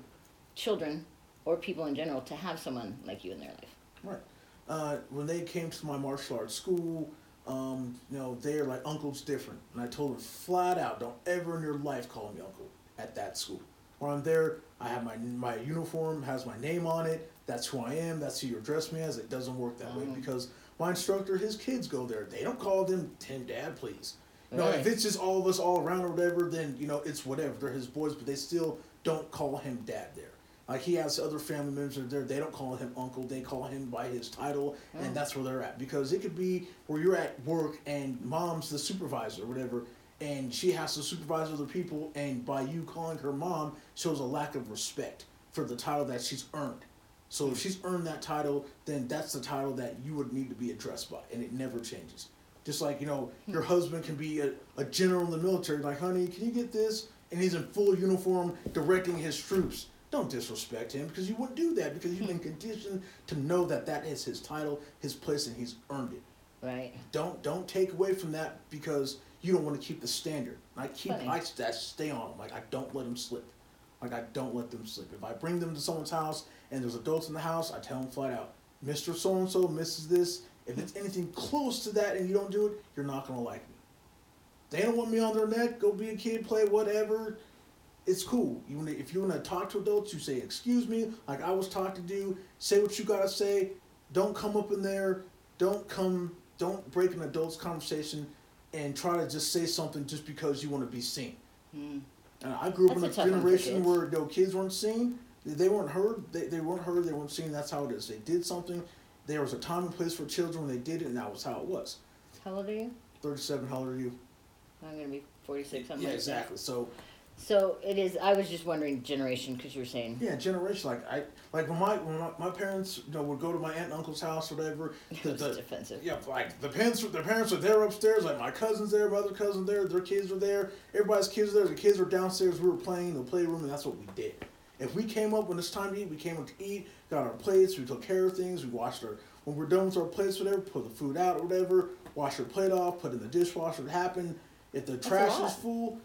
children or people in general to have someone like you in their life. Right. Uh, when they came to my martial arts school, um, you know, they're like, Uncle's different. And I told them flat out, don't ever in your life call me Uncle at that school. When I'm there, I have my my uniform, has my name on it. That's who I am. That's who you address me as. It doesn't work that way Mhm. because my instructor, his kids go there. They don't call them Tim Dad, please. No, if it's just all of us all around or whatever, then you know it's whatever. They're his boys, but they still don't call him dad there. Like he has other family members that are there. They don't call him uncle. They call him by his title, Oh. and mm. that's where they're at. Because it could be where you're at work and mom's the supervisor or whatever, and she has to supervise other people, and by you calling her mom shows a lack of respect for the title that she's earned. So if she's earned that title, then that's the title that you would need to be addressed by, and it never changes. Just like you know, hmm. your husband can be a, a general in the military. Like, honey, can you get this? and he's in full uniform directing his troops. Don't disrespect him because you wouldn't do that because you've been hmm. conditioned to know that that is his title, his place, and he's earned it. Right. Don't don't take away from that because you don't want to keep the standard. I keep Funny. I, I stay on them. Like I don't let them slip. Like I don't let them slip. If I bring them to someone's house and there's adults in the house, I tell them flat out, Mister So and So, misses This. If it's anything close to that and you don't do it, you're not gonna like me. They don't want me on their neck. Go be a kid, play whatever. It's cool. You wanna, if you want to talk to adults, you say excuse me, like I was taught to do. Say what you gotta say. Don't come up in there. Don't come. Don't break an adult's conversation and try to just say something just because you want to be seen. Mm. And I grew up That's in a a tough one for generation where no kids weren't seen. They weren't heard. They, they weren't heard. They weren't seen. That's how it is. They did something. There was a time and place for children when they did it, and that was how it was. How old are you? Thirty-seven. How old are you? I'm gonna be 46. I'm yeah, like exactly. So So it is. I was just wondering generation because you were saying. yeah, generation. Like I like when my when my, my parents you know would go to my aunt and uncle's house or whatever. *laughs* The, the, defensive. yeah, like the parents, their parents are there upstairs. Like my cousins there, my other cousin there, their kids were there. Everybody's kids are there. The kids were downstairs. We were playing in the playroom, and that's what we did. If we came up when it's time to eat, we came up to eat. Got our plates. We took care of things. We washed our. When we're done with our plates, whatever, put the food out or whatever. Wash your plate off. Put in the dishwasher. It happened. If the trash is full,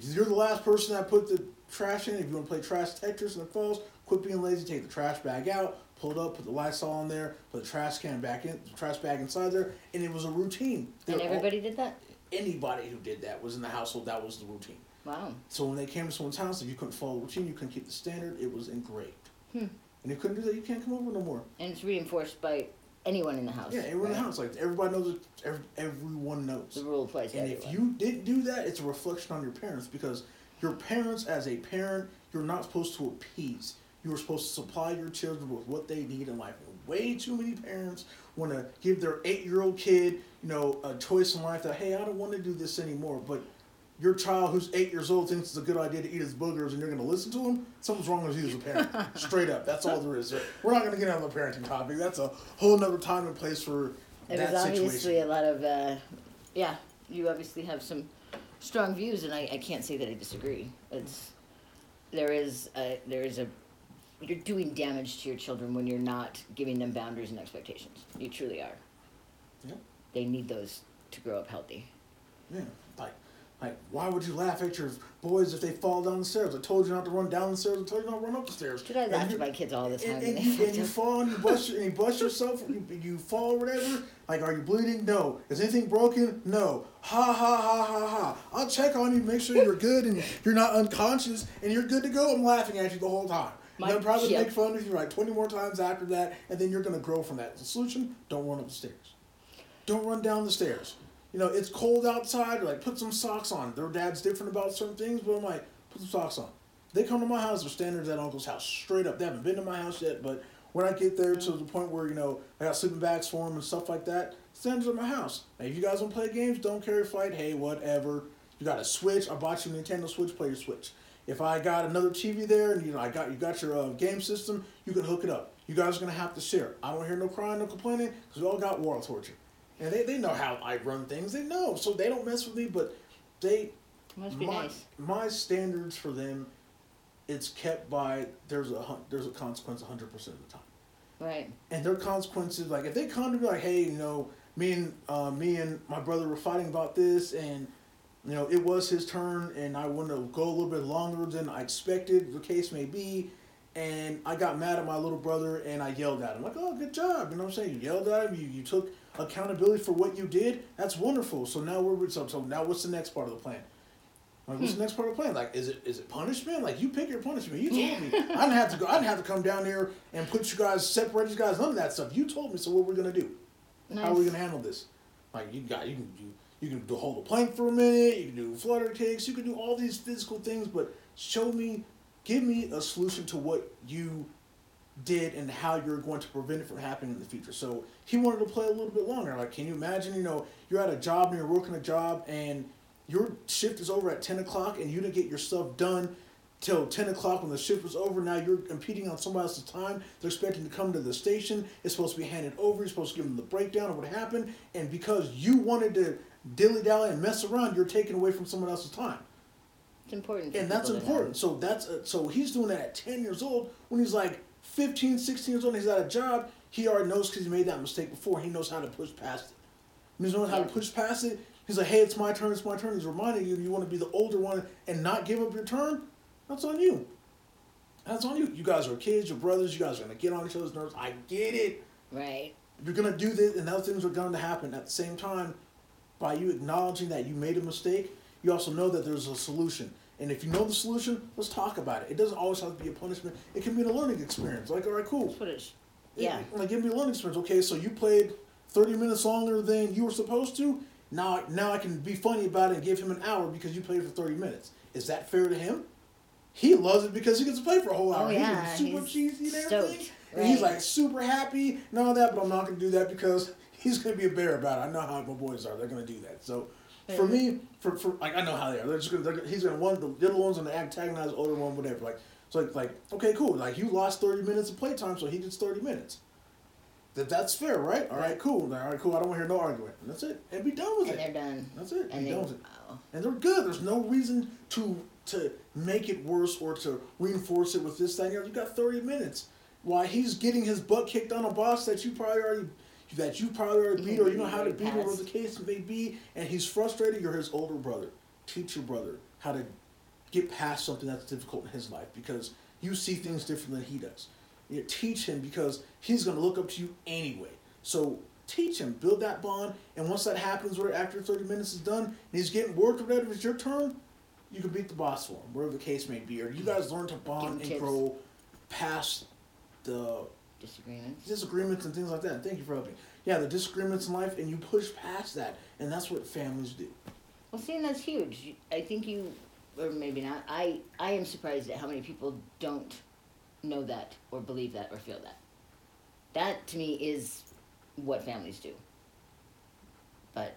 you're the last person that put the trash in. If you want to play trash Tetris and it falls, quit being lazy. Take the trash bag out, pull it up, put the Lysol in there, put the trash can back in, the trash bag inside there, and it was a routine. They And were all- everybody did that. anybody who did that was in the household. That was the routine. Wow. So when they came to someone's house, if you couldn't follow the routine, you couldn't keep the standard. It was engraved. Hmm. And you couldn't do that. You can't come over no more. And it's reinforced by anyone in the house. Yeah, everyone in the house, like everybody knows. It, every, everyone knows. The rule applies And if you didn't do that, it's a reflection on your parents because your parents, as a parent, you're not supposed to appease. You are supposed to supply your children with what they need in life. Way too many parents want to give their eight-year-old kid, you know, a choice in life that hey, I don't want to do this anymore. But your child who's eight years old thinks it's a good idea to eat his boogers, and you're going to listen to him. Something's wrong with you as a parent. *laughs* Straight up, that's all there is. We're not going to get on the parenting topic. That's a whole nother time and place for There that was situation. obviously a lot of, uh, yeah, you obviously have some strong views, and I, I can't say that I disagree. It's there is a, there is a you're doing damage to your children when you're not giving them boundaries and expectations. You truly are. Yeah. They need those to grow up healthy. Yeah, like, why would you laugh at your boys if they fall down the stairs? I told you not to run down the stairs. I told you not to run up the stairs. Dude, I And laugh at my kids all the time. And, when and, you, *laughs* and you fall and you bust and you bust yourself. You, you fall or whatever. Like, are you bleeding? No. Is anything broken? No. Ha ha ha ha ha. I'll check on you, make sure you're good and you're not unconscious and you're good to go. I'm laughing at you the whole time. My- and then probably make fun of you like 20 more times after that, and then you're gonna grow from that. The solution: don't run up the stairs. Don't run down the stairs. You know, it's cold outside. Like, put some socks on. Their dad's different about certain things, but I'm like, put some socks on. They come to my house, they're standards at uncle's house, straight up. They haven't been to my house yet, but when I get there to the point where, you know, I got sleeping bags for them and stuff like that, standards at my house. If you guys don't play games, don't carry a fight, hey, whatever. You got a Switch, I bought you a Nintendo Switch, play your Switch. If I got another TV there and you know I got you got your uh, game system, you can hook it up. You guys are gonna have to share. I don't hear no crying, no complaining, because we all got war torture, and they, they know how I run things. They know, so they don't mess with me. But they Must be my, nice. my standards for them, it's kept by there's a there's a consequence hundred percent of the time, Right. and their consequences like if they come to me like hey you know me and uh, me and my brother were fighting about this and you know it was his turn and I wanted to go a little bit longer than I expected the case may be, and I got mad at my little brother and I yelled at him like oh good job you know what I'm saying you yelled at him you, you took accountability for what you did that's wonderful so now we're so, so now what's the next part of the plan like, what's the hmm. next part of the plan? Like, is it is it punishment? Like, you pick your punishment. You told me. *laughs* I didn't have to go. I didn't have to come down here and put you guys, separate you guys, none of that stuff. You told me. So what we're gonna do? Nice. How are we gonna handle this? Like, you got you can do you can do hold a plank for a minute. You can do flutter kicks. You can do all these physical things, but show me, give me a solution to what you did and how you're going to prevent it from happening in the future. So he wanted to play a little bit longer. Like, can you imagine? You know, you're at a job and you're working a job and your shift is over at 10 o'clock and you didn't get your stuff done till 10 o'clock when the shift was over. Now you're impeding on somebody else's time. They're expecting to come to the station. It's supposed to be handed over. You're supposed to give them the breakdown of what happened. And because you wanted to dilly dally and mess around, you're taking away from someone else's time. It's important. and that's people to know. important. So that's uh, so he's doing that at ten years old. When he's like 15, 16 years old, he's at a job. He already knows because he made that mistake before. He knows how to push past it. He knows how to push past it. He's like, "Hey, it's my turn. It's my turn." He's reminding you, you want to be the older one and not give up your turn. That's on you. That's on you. You guys are kids. You're brothers. You guys are gonna get on each other's nerves. I get it. Right. You're gonna do this, and other things are going to happen at the same time. By you acknowledging that you made a mistake, you also know that there's a solution. And if you know the solution, let's talk about it. It doesn't always have to be a punishment. It can be a learning experience. Like, all right, cool. That's what. It- Yeah. like, give me a learning experience. Okay, so you played thirty minutes longer than you were supposed to. Now, now I can be funny about it and give him an hour because you played for thirty minutes. Is that fair to him? He loves it because he gets to play for a whole oh, hour. Oh, He's yeah, like super he's cheesy and everything. stoked, And he's like super happy and all that, but I'm not gonna do that because *laughs* he's gonna be a bear about it. I know how my boys are. They're gonna do that. So for me, for, for like I know how they are. They're just gonna. They're, he's gonna one the little one's gonna antagonize the older one, whatever. Like so, like, like okay, cool. Like you lost thirty minutes of playtime, so he gets thirty minutes. That that's fair, right? All right, cool. All right, cool. I don't want to hear no argument. And that's it. And be done with And it. And they're done. That's it. And be they. done with it Oh. and they're good. There's no reason to to make it worse or to reinforce it with this thing. You got 30 minutes. Why he's getting his butt kicked on a boss that you probably already that you probably already beat or you know how to beat or whatever the case may be, and he's frustrated. You're his older brother. Teach your brother how to get past something that's difficult in his life because you see things different than he does. You teach him because he's going to look up to you anyway. So teach him, build that bond, and once that happens, where after 30 minutes is done, and he's getting work or whatever, it's your turn, you can beat the boss for him, wherever the case may be. Or you guys learn to bond and grow past the Disagreements. disagreements and things like that. Thank you for helping. Yeah, the disagreements in life, and you push past that, and that's what families do. Well, seeing that's huge. I think you, or maybe not. I I am surprised at how many people don't know that or believe that or feel that. That to me is what families do. But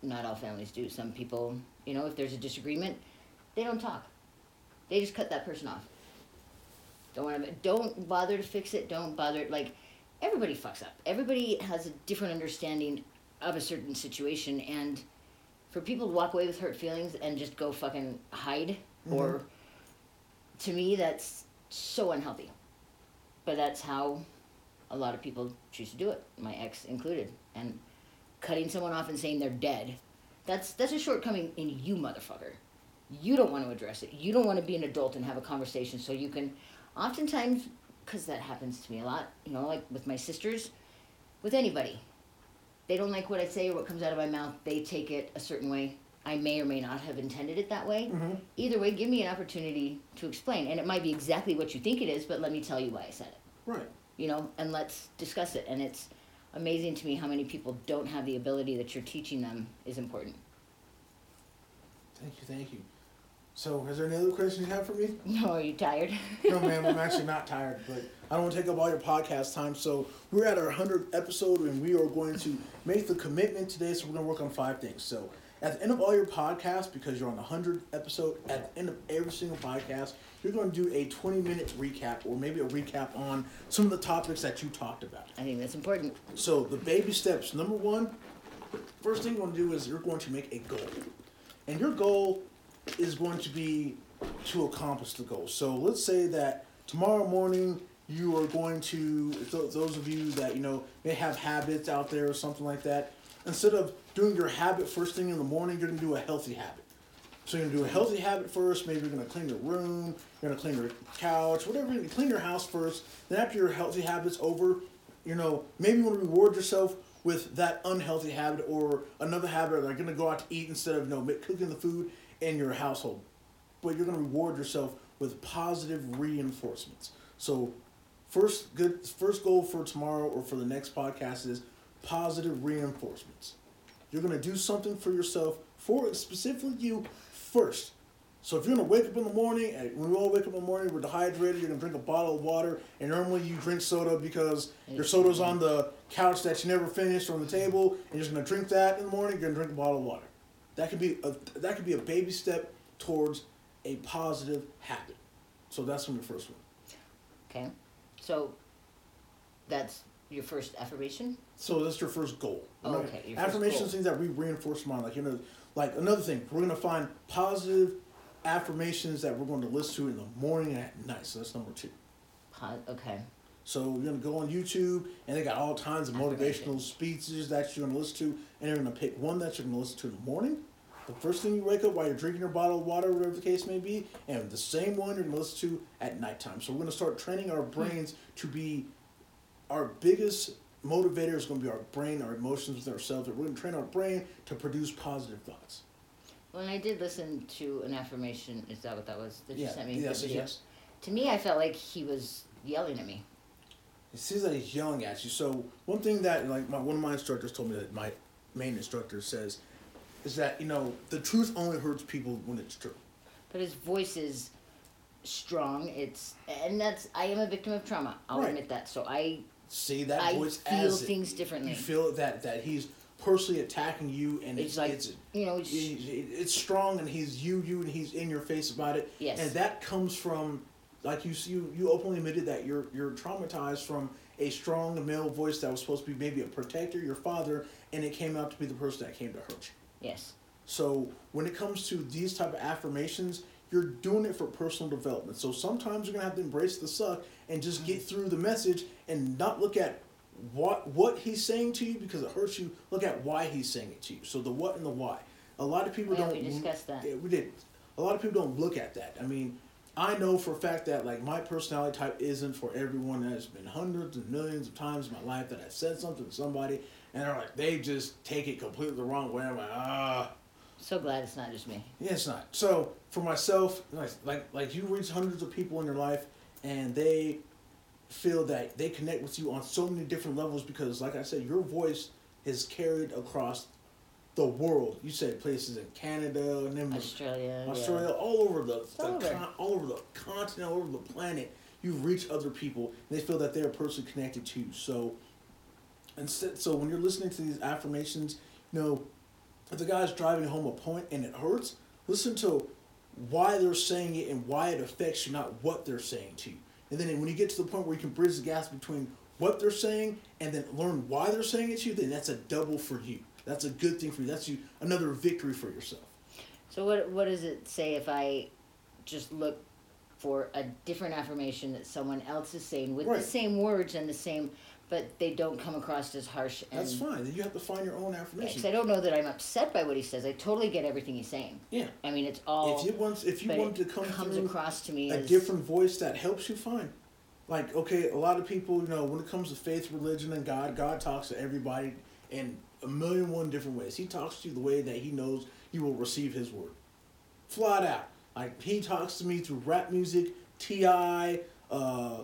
not all families do. Some people, you know, if there's a disagreement, they don't talk. They just cut that person off. Don't want to. Don't bother to fix it. Don't bother. Like everybody fucks up. Everybody has a different understanding of a certain situation, and for people to walk away with hurt feelings and just go fucking hide, mm-hmm. or to me, that's so unhealthy. But that's how a lot of people choose to do it. My ex included, and cutting someone off and saying they're dead. That's that's a shortcoming in you, motherfucker. You don't want to address it. You don't want to be an adult and have a conversation so you can. Oftentimes, because that happens to me a lot, you know, like with my sisters, with anybody. They don't like what I say or what comes out of my mouth. They take it a certain way. I may or may not have intended it that way. Mm-hmm. Either way, give me an opportunity to explain. And it might be exactly what you think it is, but let me tell you why I said it Right. you know, and let's discuss it. And it's amazing to me how many people don't have the ability that you're teaching them is important. Thank you. Thank you. So, is there any other questions you have for me? *laughs* No, are you tired? *laughs* no, ma'am, I'm actually not tired, but I don't want to take up all your podcast time. So we're at our 100th episode, and we are going to make the commitment today. So we're going to work on five things. So at the end of all your podcasts, because you're on the 100th episode, at the end of every single podcast, you're going to do a 20 minute recap, or maybe a recap on some of the topics that you talked about. I think that's important. So the baby steps. Number one, first thing you're going to do is you're going to make a goal, and your goal is going to be to accomplish the goal. So let's say that tomorrow morning you are going to th- those of you that you know may have habits out there or something like that. Instead of doing your habit first thing in the morning, you're going to do a healthy habit. So you're gonna do a healthy habit first. Maybe you're gonna clean your room. You're gonna clean your couch, whatever. You clean your house first. Then after your healthy habits over, you know maybe you want to reward yourself with that unhealthy habit or another habit. Like gonna go out to eat instead of you know cooking the food in your household. But you're gonna reward yourself with positive reinforcements. So first good first goal for tomorrow or for the next podcast is positive reinforcements. You're gonna do something for yourself, for specifically you first. So if you're gonna wake up in the morning, and when we all wake up in the morning, we're dehydrated. You're gonna drink a bottle of water, and normally you drink soda because your soda's on the couch that you never finished or on the table, and you're just gonna drink that in the morning. You're gonna drink a bottle of water. That could be a that could be a baby step towards a positive habit. So that's from the first one. Okay? So that's your first affirmation? So that's your first goal. Oh, okay, your Affirmations goal. things that we reinforce mind, like you know, like another thing. We're gonna find positive affirmations that we're going to listen to in the morning and at night. So that's number two. Okay. So you're gonna go on YouTube and they got all kinds of motivational speeches that you're gonna listen to, and you're gonna pick one that you're gonna listen to in the morning, the first thing you wake up while you're drinking your bottle of water, whatever the case may be, and the same one you're gonna listen to at nighttime. So we're gonna start training our brains to be our biggest motivator is gonna be our brain, our emotions with ourselves. We're gonna train our brain to produce positive thoughts. When I did listen to an affirmation. Is that what that was? That you Yeah, sent me? yes, yes. To me, I felt like he was yelling at me. It seems like he's yelling at you. So one thing that like my one of my instructors told me that my main instructor says is that you know the truth only hurts people when it's true. But his voice is strong. It's and that's I am a victim of trauma. I'll Right. admit that. So I See that I voice feel as it- things differently. You feel that that he's personally attacking you, and It's it's like it's you know. It's, it's strong, and he's you you, and he's in your face about it. Yes. And that comes from like you you you openly admitted that you're you're traumatized from a strong male voice that was supposed to be maybe a protector, your father, and it came out to be the person that came to hurt you. Yes. So when it comes to these type of affirmations, you're doing it for personal development. So sometimes you're gonna have to embrace the suck and just get through the message and not look at what what he's saying to you because it hurts you. Look at why he's saying it to you. So the what and the why. A lot of people Yeah, don't. we discussed that. Yeah, we did. A lot of people don't look at that. I mean, I know for a fact that like my personality type isn't for everyone. There's been hundreds and millions of times in my life that I've said something to somebody and they're like they just take it completely the wrong way. I'm like ah. So glad it's not just me. Yeah, it's not. So for myself, like like like you reach hundreds of people in your life, and they feel that they connect with you on so many different levels because, like I said, your voice is carried across the world. You said places in Canada, and then Australia. yeah. Australia, all over the, the all over. con- all over the continent, all over the planet. You reach other people, and they feel that they are personally connected to you. So, instead, so when you're listening to these affirmations, you know, if the guy's driving home a point and it hurts, listen to why they're saying it and why it affects you, not what they're saying to you. And then when you get to the point where you can bridge the gap between what they're saying and then learn why they're saying it to you, then that's a double for you. That's a good thing for you. That's you another victory for yourself. So what what does it say if I just look for a different affirmation that someone else is saying with Right. the same words and the same, but they don't come across as harsh and. That's fine. Then you have to find your own affirmation. I don't know that I'm upset by what he says. I totally get everything he's saying. Yeah. I mean, it's all. if you want, if you want to come comes across to me a as different voice that helps you, fine. Like okay, a lot of people, you know, when it comes to faith, religion, and God, God talks to everybody in a million one different ways. He talks to you the way that He knows you will receive His word, flat out. Like He talks to me through rap music, T.I., uh,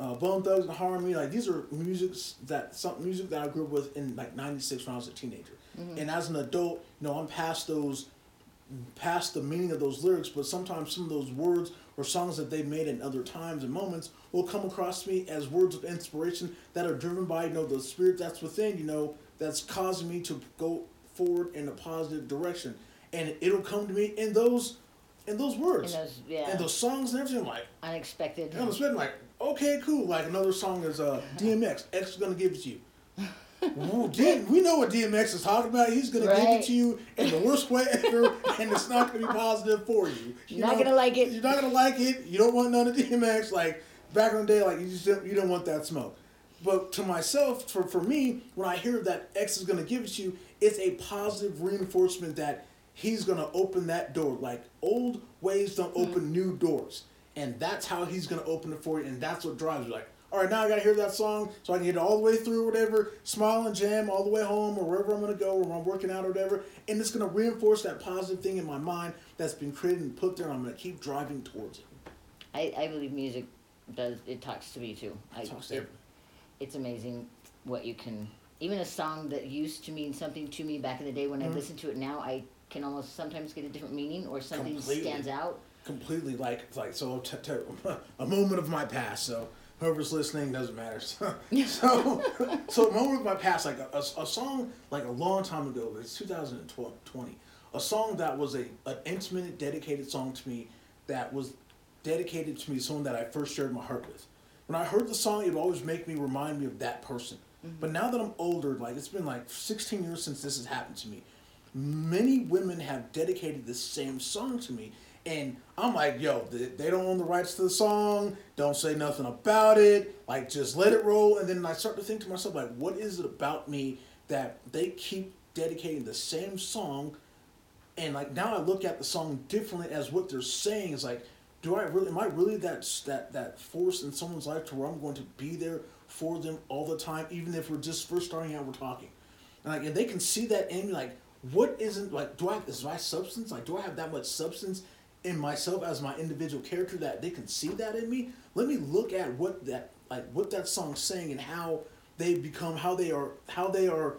uh, Bone Thugs and Harmony. Like these are musics that some music that I grew up with in like '96 when I was a teenager. And as an adult, you know, I'm past those past the meaning of those lyrics, but sometimes some of those words or songs that they made in other times and moments will come across to me as words of inspiration that are driven by you know the spirit that's within you know that's causing me to go forward in a positive direction, and it'll come to me in those in those words those yeah and those songs and everything. I'm like unexpected. I'm like okay, cool. Like another song is uh DMX. X is gonna give it to you. D- we know what DMX is talking about. He's gonna give it to you in the worst way ever, and it's not gonna be positive for you. you You're not gonna like it. You're not gonna like it. You don't want none of DMX. Like back in the day, like you just don't, you don't want that smoke. But to myself, for for me, when I hear that X is gonna give it to you, it's a positive reinforcement that he's gonna open that door. Like old ways don't open new doors, and that's how he's gonna open it for you, and that's what drives you. Like, all right, now I gotta hear that song so I can get it all the way through, whatever, smile and jam all the way home or wherever I'm gonna go, or I'm working out or whatever, and it's gonna reinforce that positive thing in my mind that's been created and put there. and I'm gonna keep driving towards it. I, I believe music does it talks to me too. I, It talks to it- it's amazing what you can even a song that used to mean something to me back in the day when Mhm. I listen to it now I can almost sometimes get a different meaning or something Completely. stands out. Completely like like so t- t- *laughs* a moment of my past so whoever's listening doesn't matter. *laughs* So so, *laughs* so a moment of my past like a, a, a song like a long time ago it's 2020 a song that was a an intimate dedicated song to me that was dedicated to me someone that i first shared my heart with. When i heard the song it would always make me remind me of that person. Mm-hmm. But now that i'm older like it's been like 16 years since this has happened to me. Many women have dedicated this same song to me And I'm like, yo, they, don't own the rights to the song. Don't say nothing about it. Like, just let it roll. And then I start to think to myself, like, what is it about me that they keep dedicating the same song? And like now I look at the song differently as what they're saying is like, do I really am I really that that that force in someone's life to where I'm going to be there for them all the time, even if we're just first starting out, we're talking, and like and they can see that in me, like what isn't like do I is my substance like do I have that much substance in myself as my individual character that they can see that in me? Let me look at what that like what that song's saying and how they become how they are how they are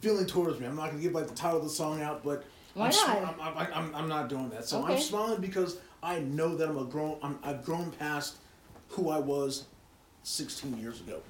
feeling towards me. I'm not gonna give like the title of the song out, but Why I'm, not? I'm, I'm, I'm, I'm not doing that. So I'm smiling because I know that I'm a grown. I'm, I've grown past who I was 16 years ago,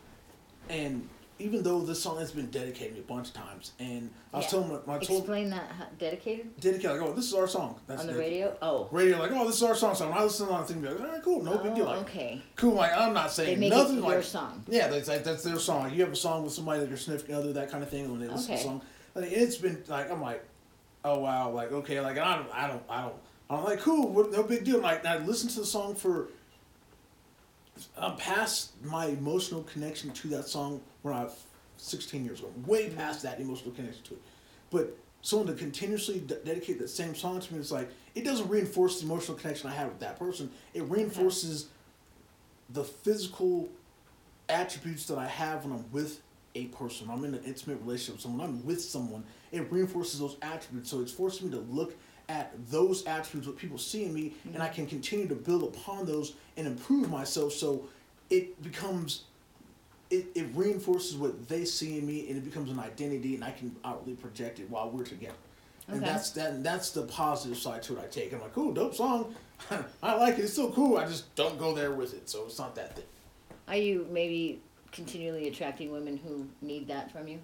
and even though this song has been dedicated a bunch of times, and I was Yeah. telling my, I told Explain that how- dedicated dedicated like, oh, this is our song. That's on the dedicated. radio. Oh, Radio like, oh, this is our song. So when I listen to it, I think, like, all right, cool, no big deal. Oh, Like, okay. Cool, like I'm not saying They make nothing. it like, your song. yeah, that's like that's their song. You have a song with somebody that you're significant other, that kind of thing. When they listen to the song, like, it's been like I'm like, oh wow, like okay, like I don't, I don't, I don't, I'm like cool, what, no big deal. Like I listened to the song for. I'm past my emotional connection to that song when I was 16 years old. Way mm-hmm. past that emotional connection to it, but someone to continuously de- dedicate that same song to me, it's like it doesn't reinforce the emotional connection I have with that person. It mm-hmm. reinforces the physical attributes that I have when I'm with a person. I'm in an intimate relationship with someone. I'm with someone. It reinforces those attributes. So it's forcing me to look at those attributes, what people see in me, and I can continue to build upon those and improve myself. So it becomes, it, it reinforces what they see in me, and it becomes an identity, and I can outwardly project it while we're together. And that's that. That's the positive side to it. I take. I'm like, cool, dope song. *laughs* I like it. It's so cool. I just don't go there with it. So it's not that thing. Are you maybe continually attracting women who need that from you?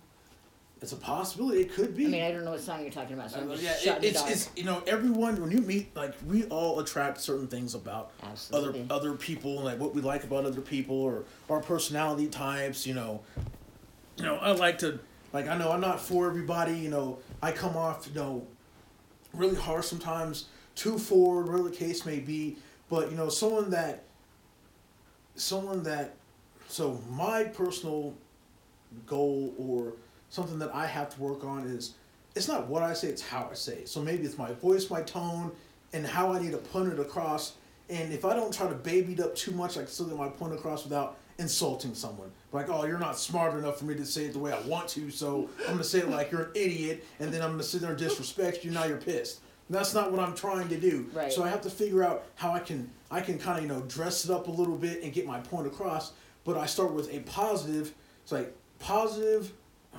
It's a possibility. It could be. I mean, I don't know what song you're talking about, so I'm Uh, just yeah, shot it, it's, dark. it's you know everyone when you meet like we all attract certain things about Absolutely. other other people and like what we like about other people or our personality types. You know, you know I like to like I know I'm not for everybody. You know I come off you know really harsh sometimes, too forward, whatever the case may be. But you know someone that someone that so my personal goal or something that I have to work on is it's not what I say, it's how I say it. So maybe it's my voice, my tone, and how I need to put it across. And if I don't try to baby it up too much, I can still get my point across without insulting someone. Like, oh, you're not smart enough for me to say it the way I want to, so I'm gonna say it like you're an idiot, and then I'm gonna sit there and disrespect you. Now you're pissed. And that's not what I'm trying to do. Right. So I have to figure out how I can I can kind of you know dress it up a little bit and get my point across. But I start with a positive. It's like positive.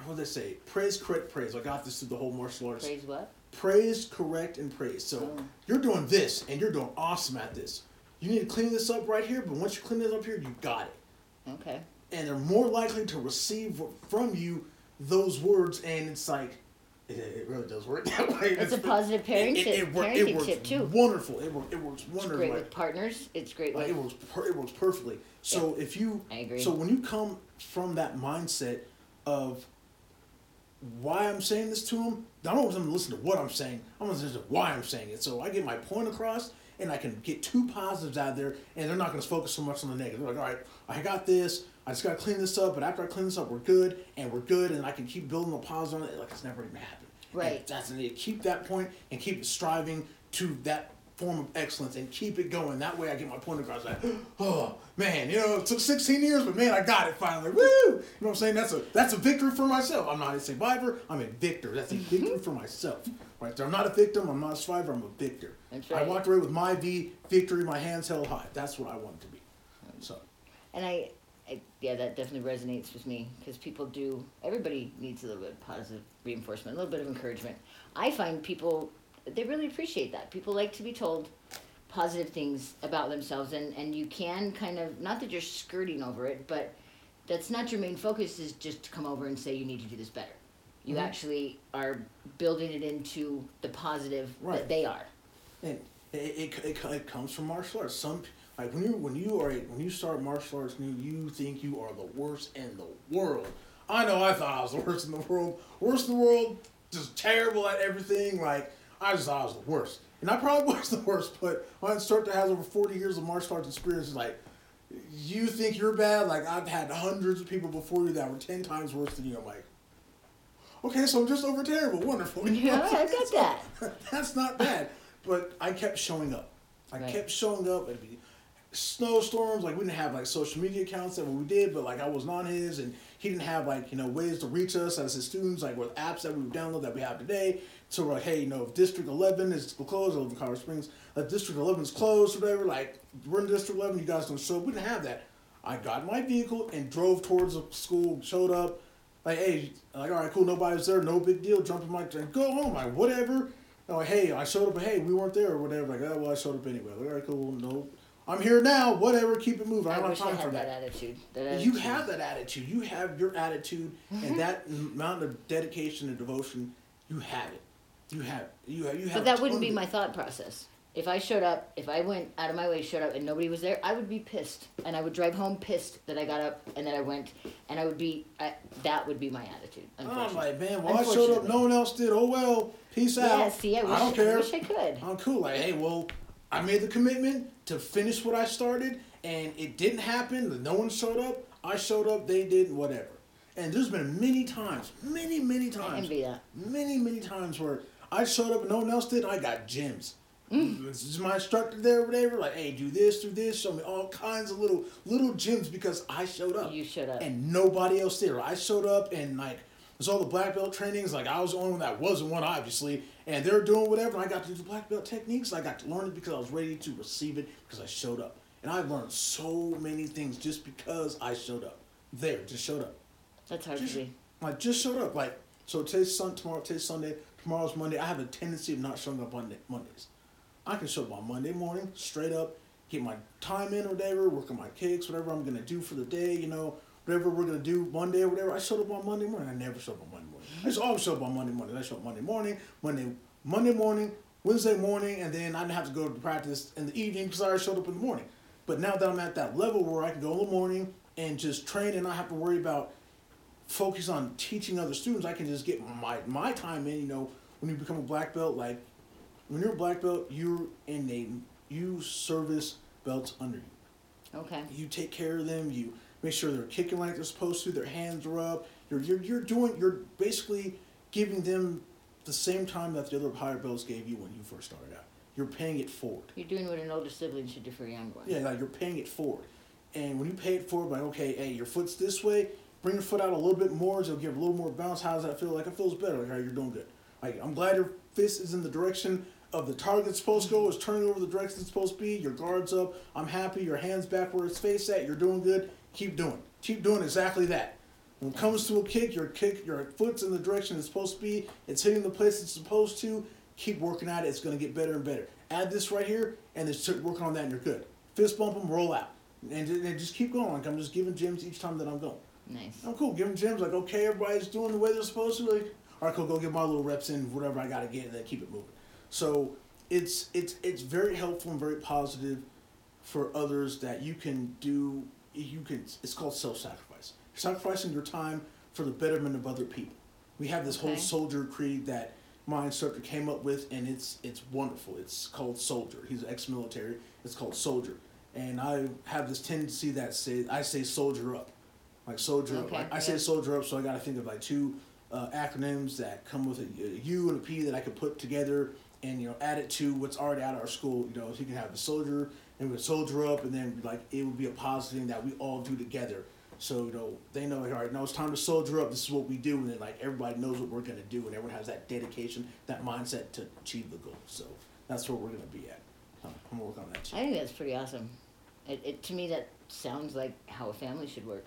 What do they say? Praise, correct, praise. I got this through the whole martial arts. Praise what? Praise, correct, and praise. So Oh. you're doing this, and you're doing awesome at this. You need to clean this up right here, but once you clean this up here, you got it. Okay. And they're more likely to receive from you those words, and it's like, it, it really does work *laughs* that way. It's a positive parent it, tip- it, wor- parenting it works tip, too. Wonderful. It, wor- it works It's great with partners. It's great Like, with. it works. Per- it works perfectly. So if you, I agree. So when you come from that mindset of why I'm saying this to them, I don't want them to listen to what I'm saying. I want going to listen to why I'm saying it. So I get my point across, and I can get two positives out there, and they're not going to focus so much on the negative. They're like, all right, I got this. I just got to clean this up. But after I clean this up, we're good, and we're good, and I can keep building the positive on it like it's never even happened. Right. And that's it. Keep that point and keep striving to that form of excellence and keep it going. That way I get my point across. Like, *gasps* oh man, you know, it took 16 years, but man, I got it finally. Woo! You know what I'm saying? That's a that's a victory for myself. I'm not a survivor. I'm a victor. That's a mm-hmm. victory for myself. Right there. I'm not a victim. I'm not a survivor. I'm a victor. That's I walked away with my V victory, my hands held high. That's what I want to be. So And I, I yeah, that definitely resonates with me because people do. Everybody needs a little bit of positive reinforcement, a little bit of encouragement. I find people they really appreciate that. People like to be told positive things about themselves, and and you can kind of not that you're skirting over it, but that's not your main focus. Is just to come over and say you need to do this better. You Mhm. actually are building it into the positive Right. that they are. And it, it, it, it comes from martial arts. Some like when you when you are a, when you start martial arts, new, you think you are the worst in the world. I know I thought I was the worst in the world, worst in the world, just terrible at everything. Like I just thought I was the worst. And I probably *laughs* was the worst, but my instructor has over 40 years of martial arts experience. He's like, you think you're bad? Like, I've had hundreds of people before you that were 10 times worse than you. I'm like, okay, so I'm just over terrible. Wonderful. *laughs* Yeah, I got So, that. *laughs* That's not bad. But I kept showing up. I Right. kept showing up. It'd be snowstorms. Like we didn't have like social media accounts that we did, but like I wasn't on his, and he didn't have like you know ways to reach us as his students, like with apps that we would download that we have today. So we're like, hey, you know, if District Eleven is closed, I live in Colorado Springs. If District Eleven is closed, whatever, like we're in District Eleven, you guys don't show. up. We didn't have that. I got my vehicle and drove towards the school. Showed up. Like, hey, like, all right, cool, nobody's there, no big deal. Jump in my, truck, go home, like, whatever. I'm like, hey, I showed up, but hey, we weren't there or whatever. Like, oh, well, I showed up anyway. Like, all right, cool, no. I'm here now, whatever, keep it moving. I I don't have time for that. that attitude. That You have that attitude. You have your attitude and mm-hmm. that amount of dedication and devotion. You have it. You have you have you have. But that wouldn't be my thought process. If I showed up, if I went out of my way, showed up, and nobody was there, I would be pissed, and I would drive home pissed that I got up and that I went, and I would be. I, that would be my attitude. I'm like, man, well, I showed up. No one else did. Oh well. Peace out. yeah. See, I wish I don't care. wish I could. I'm cool. Like, hey, well, I made the commitment to finish what I started, and it didn't happen. No one showed up. I showed up. They didn't. Whatever. And there's been many times, many, many I times, envy that. many, many times where I showed up and no one else did. I got gems. Mm. This is my instructor there, whatever. Like, hey, do this, do this. Show me all kinds of little, little gems because I showed up You showed up. and nobody else did. I showed up and like there's all the black belt trainings. Like I was the only one that wasn't one, obviously. And they're doing whatever. And I got to do the black belt techniques. I got to learn it because I was ready to receive it because I showed up. And I learned so many things just because I showed up. There, just showed up. That's hard Just, to be. I just showed up. Like so today's sun tomorrow. Today's Sunday. Tomorrow's Monday. I have a tendency of not showing up on Mondays. I can show up on Monday morning, straight up, get my time in or whatever, work on my kicks, whatever I'm gonna do for the day, you know, whatever we're gonna do Monday or whatever. I showed up on Monday morning. I never showed up on Monday morning. I just always show up on Monday morning. I show up Monday morning, Monday, Monday morning, Wednesday morning, and then I didn't have to go to practice in the evening because I already showed up in the morning. But now that I'm at that level where I can go in the morning and just train and not have to worry about focus on teaching other students, I can just get my my time in. You know, when you become a black belt, like when you're a black belt, you're in a you service belts under you. Okay. You take care of them. You make sure they're kicking like they're supposed to. Their hands are up. You're you're, you're doing. You're basically giving them the same time that the other higher belts gave you when you first started out. You're paying it forward. You're doing what an older sibling should do for a young one. Yeah, like you're paying it forward. And when you pay it forward, like, okay, hey, your foot's this way, bring your foot out a little bit more, so it'll give a little more bounce. How does that feel? Like it feels better. Like, right, you're doing good. Like, I'm glad your fist is in the direction of the target it's supposed to go, is turning over the direction it's supposed to be, your guard's up, I'm happy, your hand's back where it's face at, you're doing good, keep doing. Keep doing exactly that. When it comes to a kick, your kick, your foot's in the direction it's supposed to be, it's hitting the place it's supposed to, keep working at it, it's gonna get better and better. Add this right here, and then start working on that and you're good. Fist bump them, roll out. And, and just keep going. Like I'm just giving gyms each time that I'm going. Nice. I'm cool. Giving gyms like okay, everybody's doing the way they're supposed to. Like, all right, cool. Go get my little reps in, whatever I gotta get, and then keep it moving. So it's it's it's very helpful and very positive for others that you can do. You can. It's called self-sacrifice. Sacrificing your time for the betterment of other people. We have this whole soldier creed that my instructor came up with, and it's it's wonderful. It's called soldier. He's ex-military. It's called soldier, and I have this tendency that say I say soldier up, like soldier up. Okay, Like, I say soldier up, so I got to think of like two uh, acronyms that come with a, a U and a P that I could put together and you know add it to what's already at our school. You know, so you can have the soldier and with soldier up, and then like it would be a positive thing that we all do together. So you know they know like all right now it's time to soldier up. This is what we do, and then like everybody knows what we're gonna do, and everyone has that dedication, that mindset to achieve the goal. So that's where we're gonna be at. I'm gonna work on that too. I think that's pretty awesome. It, it to me that sounds like how a family should work.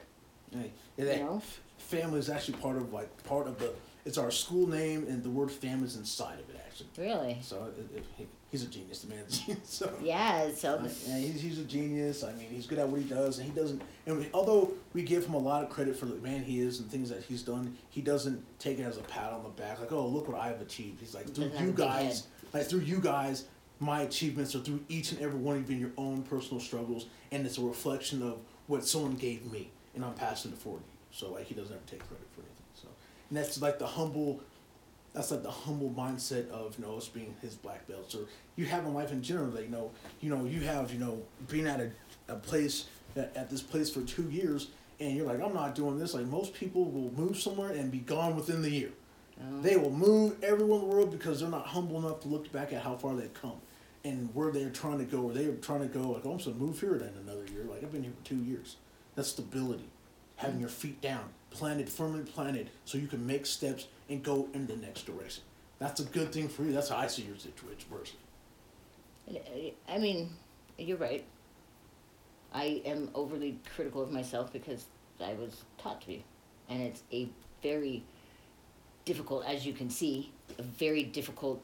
Hey, and that You know? Family is actually part of like part of the. It's our school name, and the word family is inside of it actually. Really? So it, it, he, he's a genius, the man's genius. *laughs* So. Yeah. It Uh, yeah, he's, he's a genius. I mean, he's good at what he does, and he doesn't. And we, although we give him a lot of credit for the man he is and things that he's done, he doesn't take it as a pat on the back, like, "Oh, look what I've achieved." He's like, "Through you guys, like through you guys, my achievements are through each and every one of you in your own personal struggles, and it's a reflection of what someone gave me, and I'm passing it forward to you." So like, he doesn't ever take credit for anything. So, and that's like the humble that's like the humble mindset of you know us being his black belts or you have in life in general that you know you know you have you know being at a, a place at, at this place for two years and you're like i'm not doing this. Like most people will move somewhere and be gone within the year. Oh. they will move everywhere in the world because they're not humble enough to look back at how far they've come and where they're trying to go or they're trying to go like oh i'm gonna move here in another year. Like i've been here for two years. That's stability having your feet down planted firmly planted so you can make steps and go in the next direction that's a good thing for you that's how i see your situation personally I mean, you're right. I am overly critical of myself because I was taught to be. And it's a very difficult, as you can see, a very difficult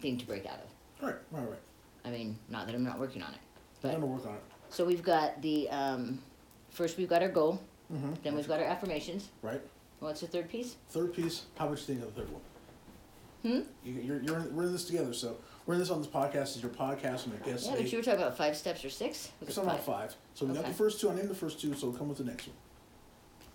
thing to break out of. right right right I mean, not that I'm not working on it. i'm gonna work on it so we've got the um, first we've got our goal, mm-hmm. then we've got our affirmations. right What's the third piece? third piece how much you think of the third one Hmm? you, you're, you're in, we're in this together so we're in this on this podcast is your podcast and your guest Yeah, but you were talking about five steps or six? Was it Some about five. So we got Okay. the first two. I named the first two, so we'll come with the next one.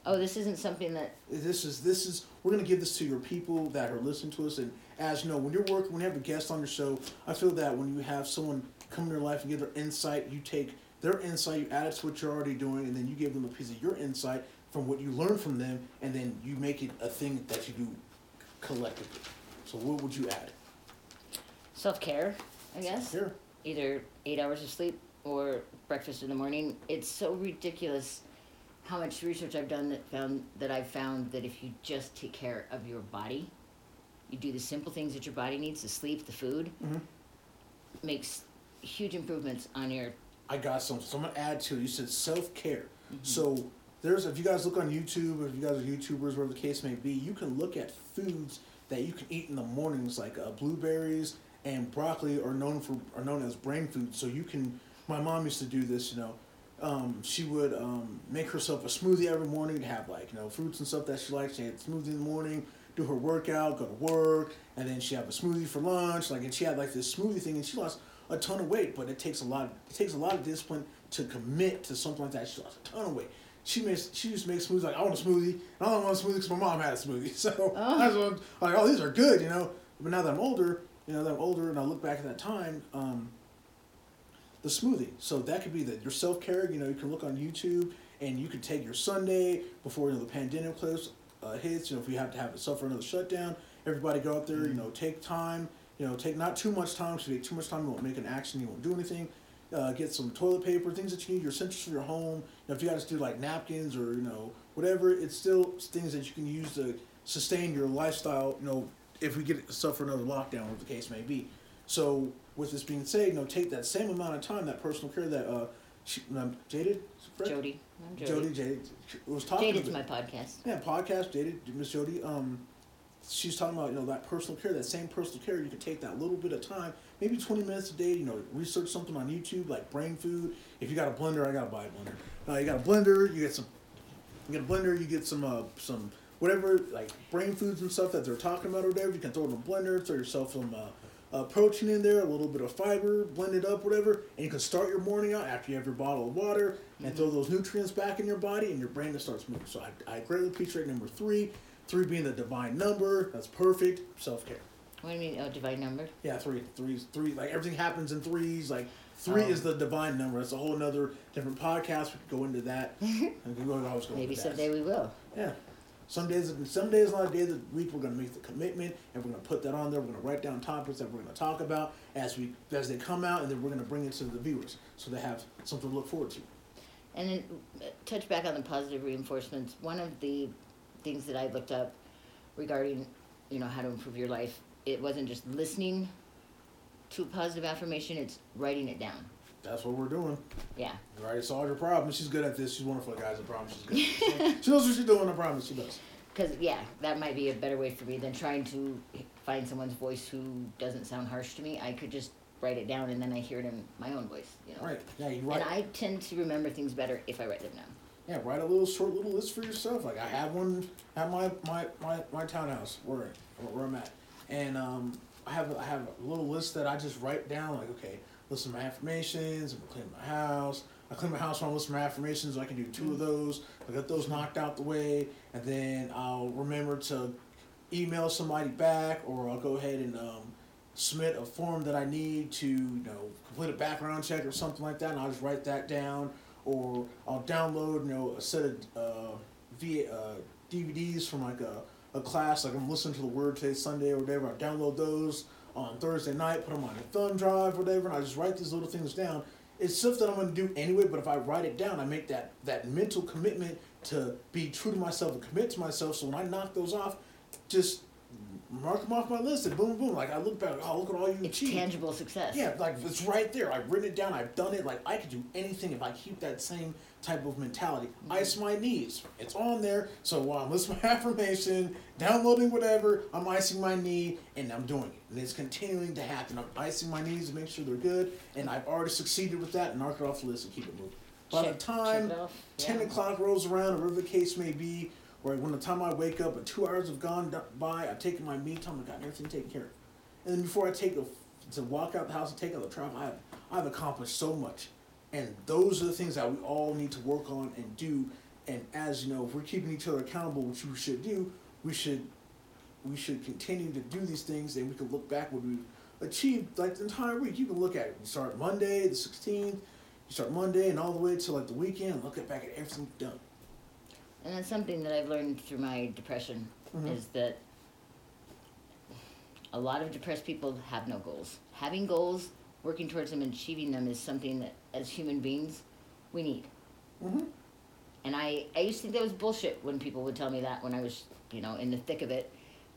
Oh, this isn't something that This is this is we're gonna give this to your people that are listening to us. And as you know, when you're working, when you have a guest on your show, I feel that when you have someone come in your life and give their insight, you take their insight, you add it to what you're already doing, and then you give them a piece of your insight from what you learn from them, and then you make it a thing that you do collectively. So what would you add? self care, I guess. Here, either eight hours of sleep or breakfast in the morning. It's so ridiculous how much research I've done that found that I've found that if you just take care of your body, you do the simple things that your body needs, the sleep, the food, Mhm. makes huge improvements on your I got some. So I'm gonna add to it. You said self care. So there's if you guys look on YouTube, or if you guys are YouTubers, whatever the case may be, you can look at foods that you can eat in the mornings, like uh, blueberries and broccoli, are known for are known as brain food. So you can. My mom used to do this. You know, um, she would um, make herself a smoothie every morning, have like you know fruits and stuff that she likes. She had smoothie in the morning, do her workout, go to work, and then she have a smoothie for lunch. Like and she had like this smoothie thing, and she lost a ton of weight. But it takes a lot. It takes a lot of discipline to commit to something like that. She lost a ton of weight. She makes she just makes smoothies like I want a smoothie. And I don't want a smoothie because my mom had a smoothie. *laughs* So Oh. that's what I'm like. Oh, these are good, you know. But now that I'm older, you know, that I'm older, and I look back at that time. Um, the smoothie. So that could be that your self care. You know, you can look on YouTube and you can take your Sunday before you know the pandemic uh, hits. You know, if we have to have it suffer another shutdown, everybody go out there. You know, take time. You know, take not too much time. If you take too much time, you won't make an action. You won't do anything. Uh, get some toilet paper, things that you need, your essentials for your home. You know, if you guys do like napkins or you know whatever, it's still things that you can use to sustain your lifestyle. You know, if we get suffer another lockdown, whatever the case may be. So with this being said, you know, take that same amount of time, that personal care that uh, she, um, Jaded? Jody. I'm Jody. Jody, Jaded was talking. Jaded's about, my podcast. yeah, podcast, Jaded, Miss Jody. Um, she's talking about you know that personal care, that same personal care. You can take that little bit of time, maybe twenty minutes a day. You know, research something on YouTube like brain food. If you got a blender, I gotta buy a blender. Uh, you got a blender, you get some. You get a blender, you get some uh, some whatever like brain foods and stuff that they're talking about or whatever. You can throw it in a blender, throw yourself some. Uh, uh, protein in there, a little bit of fiber, blend it up, whatever, and you can start your morning out after you have your bottle of water and throw those nutrients back in your body, and your brain just starts moving. So I, I greatly appreciate number three. Three being the divine number, that's perfect. Self care. What do you mean? Oh, divine number. Yeah, three, threes, three. Like everything happens in threes. Like three Oh. is the divine number. That's a whole another different podcast. We could go into that. *laughs* and we could always go Maybe into that. someday we will. Yeah. Some days, some days, not a day of the week, we're gonna make the commitment, and we're gonna put that on there. We're gonna write down topics that we're gonna talk about as we as they come out, and then we're gonna bring it to the viewers so they have something to look forward to. And then uh, touch back on the positive reinforcements. One of the things that I looked up regarding, you know, how to improve your life, it wasn't just listening to a positive affirmation, it's writing it down. That's what we're doing. Yeah. We already solved your problem. She's good at this. She's wonderful, guys. I promise she's good. *laughs* she knows what she's doing. I promise she does. Because, yeah, that might be a better way for me than trying to find someone's voice who doesn't sound harsh to me. I could just write it down and then I hear it in my own voice, you know. Right. Yeah, you write. And I tend to remember things better if I write them down. Yeah, write a little short little list for yourself. Like I have one at my my my, my townhouse where where I'm at, and um, I have I have a little list that I just write down. Like okay, listen to my affirmations. I'm gonna clean my house. I clean my house when I listen to my affirmations. I can do two of those. I got those knocked out the way, and then I'll remember to email somebody back, or I'll go ahead and um, submit a form that I need to, you know, complete a background check or something like that, and I'll just write that down, or I'll download, you know, a set of uh, via uh, DVDs from like a, a class, like I'm listening to the Word today Sunday or whatever. I download those on Thursday night, put them on a thumb drive, or whatever, and I just write these little things down. It's stuff that I'm gonna do anyway, but if I write it down, I make that that mental commitment to be true to myself and commit to myself. So when I knock those off, just mark them off my list and boom, boom. Like I look back, oh look at all you It's achieved. tangible success. Yeah, like it's right there. I've written it down. I've done it. Like I could do anything if I keep that same type of mentality. Mm-hmm. Ice my knees. It's on there. So while I'm listening to my *laughs* affirmation, downloading whatever, I'm icing my knee and I'm doing it. And it's continuing to happen. I'm icing my knees to make sure they're good. And I've already succeeded with that and knock it off the list and keep it moving. By Check- the time check 10 Yeah. o'clock rolls around, or whatever the case may be, or when the time I wake up and two hours have gone by, I've taken my me time, I've gotten everything taken care of. And then before I take a, to walk out the house and take out the travel, I've, I've accomplished so much. And those are the things that we all need to work on and do. And as you know, if we're keeping each other accountable, which we should do, we should we should continue to do these things and we can look back what we've achieved like the entire week. You can look at it. You start Monday, the sixteenth, you start Monday and all the way to like the weekend look at back at everything done. And that's something that I've learned through my depression Mhm. is that a lot of depressed people have no goals. Having goals, working towards them and achieving them is something that as human beings we need. Mm-hmm. And I, I used to think that was bullshit when people would tell me that when I was, you know, in the thick of it.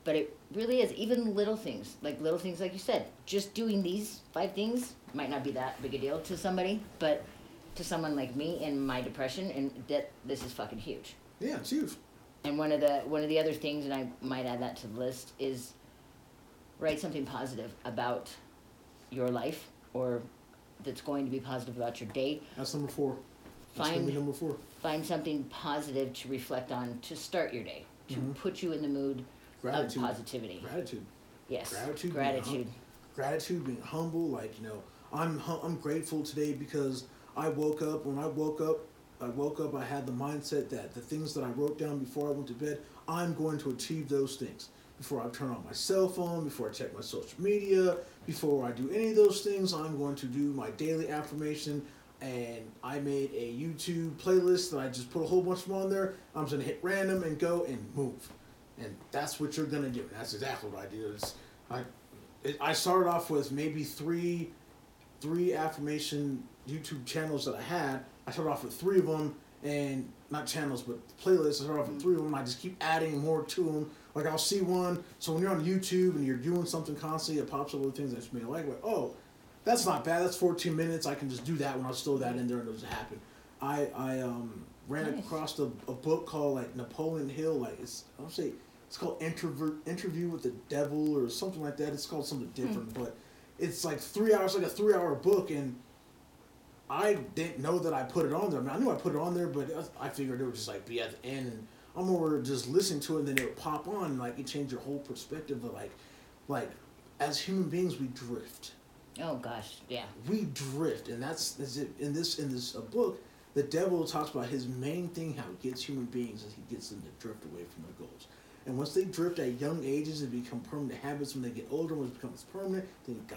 But it really is. Even little things, like little things like you said, just doing these five things might not be that big a deal to somebody, but to someone like me in my depression, and that this is fucking huge. Yeah, it's huge. And one of the one of the other things, and I might add that to the list, is write something positive about your life or that's going to be positive about your day. That's number four. That's Find number four. find something positive to reflect on to start your day, to Mhm. put you in the mood Gratitude. of positivity. Gratitude. Yes. Gratitude, Gratitude. Gratitude, being humble. Like you know, I'm hu- I'm grateful today because I woke up. When I woke up, I woke up. I had the mindset that the things that I wrote down before I went to bed, I'm going to achieve those things. Before I turn on my cell phone, before I check my social media, before I do any of those things, I'm going to do my daily affirmation. And I made a YouTube playlist that I just put a whole bunch of them on there. I'm just gonna hit random and go and move, and that's what you're gonna do. That's exactly what I do. Is I, it, I started off with maybe three, three affirmation YouTube channels that I had. I started off with three of them, and not channels, but playlists. I started off with three of them. I just keep adding more to them. Like I'll see one. So when you're on YouTube and you're doing something constantly, it pops up with things that you may like. Like oh, that's not bad. That's 14 minutes. I can just do that when I'll throw that in there and it'll just happen. I I um ran Nice. across a, a book called like Napoleon Hill. Like it's I'll say it's called Introvert Interview with the Devil or something like that. It's called something different, but it's like three hours, like a three hour book, and I didn't know that I put it on there. I, mean, I knew I put it on there, but I figured it would just like be at the end, and I'm over just listening to it, and then it would pop on, and, like it changed your whole perspective of like, like as human beings we drift Oh gosh, yeah. we drift, and that's is it in this in this uh, book. The devil talks about his main thing, how he gets human beings, is he gets them to drift away from their goals. And once they drift at young ages and become permanent habits, when they get older, when it becomes permanent, then he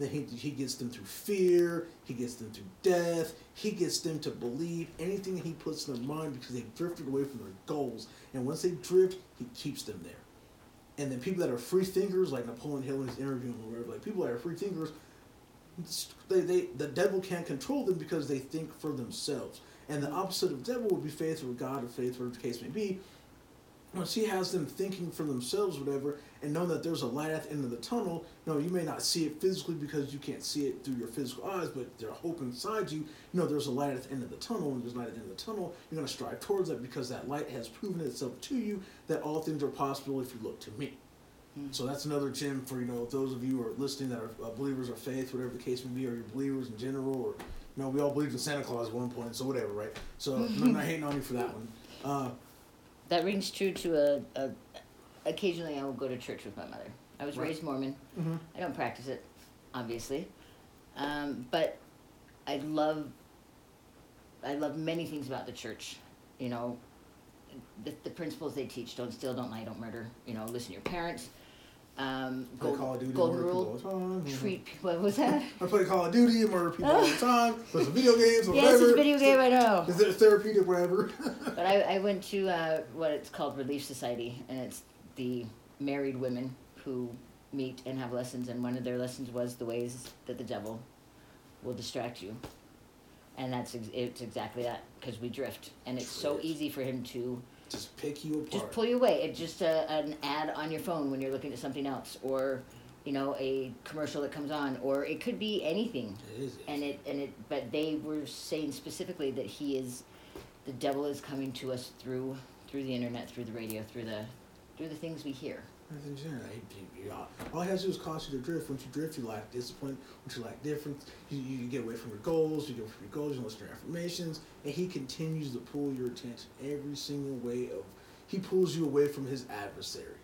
Then he, he gets them through fear, he gets them through death, he gets them to believe anything that he puts in their mind because they've drifted away from their goals. And once they drift, he keeps them there. And then people that are free thinkers, like Napoleon Hill in his interview or whatever, like people that are free thinkers, they, they the devil can't control them because they think for themselves. And the opposite of devil would be faith with God or faith, whatever the case may be. Once he has them thinking for themselves, whatever, and knowing that there's a light at the end of the tunnel, no, you may not see it physically because you can't see it through your physical eyes, but there's hope inside you. You know there's a light at the end of the tunnel, and there's light at the end of the tunnel. You're going to strive towards that because that light has proven itself to you that all things are possible if you look to me. So that's another gem for you know those of you who are listening that are uh, believers of faith, whatever the case may be, or you're believers in general, or you know we all believed in Santa Claus at one point, so whatever, right? So *laughs* I'm not hating on you for that one. Uh, That rings true to a, a occasionally I will go to church with my mother. I was Right. raised Mormon. mhm. I don't practice it, obviously. Um, but I love I love many things about the church. You know, the, the principles they teach: don't steal, don't lie, don't murder. You know, listen to your parents. Um, gold, Call of Duty, golden murder people rule: all the time. Mhm. treat. pe- What was that? I play Call of Duty and murder people all the *laughs* time. Play some video games or yes, whatever. it's a video game. I know. Is it therapeutic, whatever? *laughs* But I, I went to uh, what it's called Relief Society, and it's the married women who meet and have lessons. And one of their lessons was the ways that the devil will distract you, and that's ex- it's exactly that because we drift, and it's so easy for him to Just pick you apart. just pull you away. It's just a, an ad on your phone when you're looking at something else, or you know a commercial that comes on, or it could be anything It is. and it and it but they were saying specifically that he is the devil is coming to us through through the internet through the radio through the through the things we hear Nothing's in it. You- you- uh, All he has to do is cause you to drift. Once you drift, you lack discipline. Once you lack difference, you, you get away from your goals. You get away from your goals. You listen to your affirmations, and he continues to pull your attention every single way of. He pulls you away from his adversary,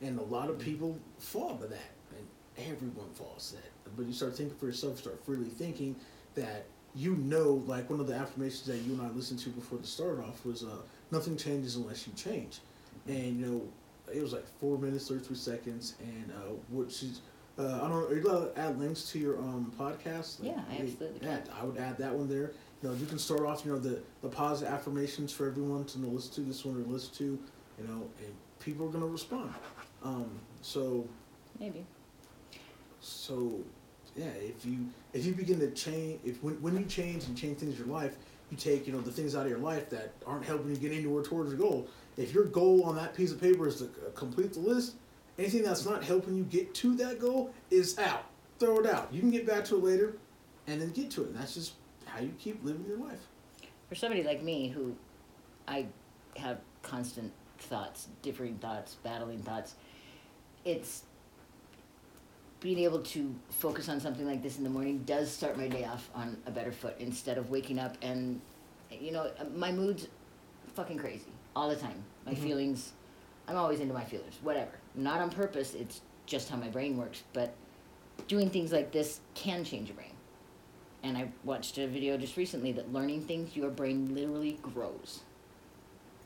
and a lot of mm. people fall to that, and everyone falls to that. But you start thinking for yourself. Start freely thinking that you know, like one of the affirmations that you and I listened to before the start off was, uh, "Nothing changes unless you change," mm. and you know it was like four minutes, thirty three seconds, and uh, what she's. Uh, I don't know. Are you allowed to add links to your um podcast? Yeah, I absolutely can. I would add that one there. You know, you can start off. You know, the the positive affirmations for everyone to listen to. This one to listen to. You know, and people are gonna respond. Um, so maybe so, yeah, if you if you begin to change, if when, when you change and change things in your life, you take you know the things out of your life that aren't helping you get anywhere towards your goal. If your goal on that piece of paper is to uh, complete the list, anything that's not helping you get to that goal is out. Throw it out. You can get back to it later, and then get to it. And that's just how you keep living your life. for somebody like me who i have constant thoughts differing thoughts battling thoughts it's being able to focus on something like this in the morning does start my day off on a better foot instead of waking up and you know my mood's fucking crazy all the time. My Mhm. feelings i'm always into my feelers whatever. Not on purpose it's just how my brain works but doing things like this can change your brain. And i watched a video just recently that learning things your brain literally grows.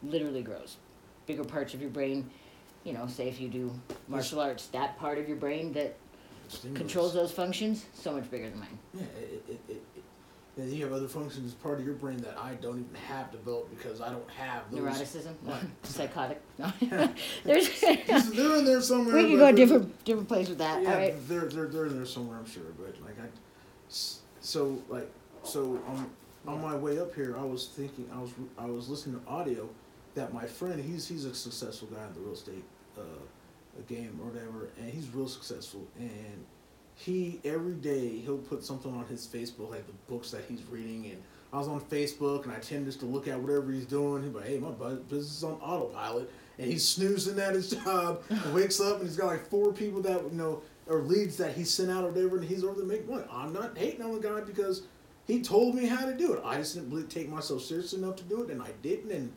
Literally grows. Bigger parts of your brain you know say if you do martial arts that part of your brain that Stimulus. controls those functions so much bigger than mine. Yeah, it, it, it, and you have other functions as part of your brain that I don't even have developed because I don't have those. neuroticism Right. *laughs* psychotic *laughs* no *laughs* there's These- they're in there somewhere. we can go a they're- different different place with that Yeah, all right they're, they're they're in there somewhere, I'm sure. But like I, s- so like so on on my way up here, I was thinking I was I was listening to audio that my friend he's he's a successful guy in the real estate uh, game or whatever, and he's real successful and. He every day he'll put something on his Facebook like the books that he's reading and I was on Facebook and I tend just to look at whatever he's doing. He's like, hey, my business is on autopilot. And he's snoozing at his *laughs* job and *laughs* wakes up and he's got like four people that, you know, or leads that he sent out or whatever and he's over there making money. I'm not hating on the guy because he told me how to do it. I just didn't really take myself seriously enough to do it and I didn't. And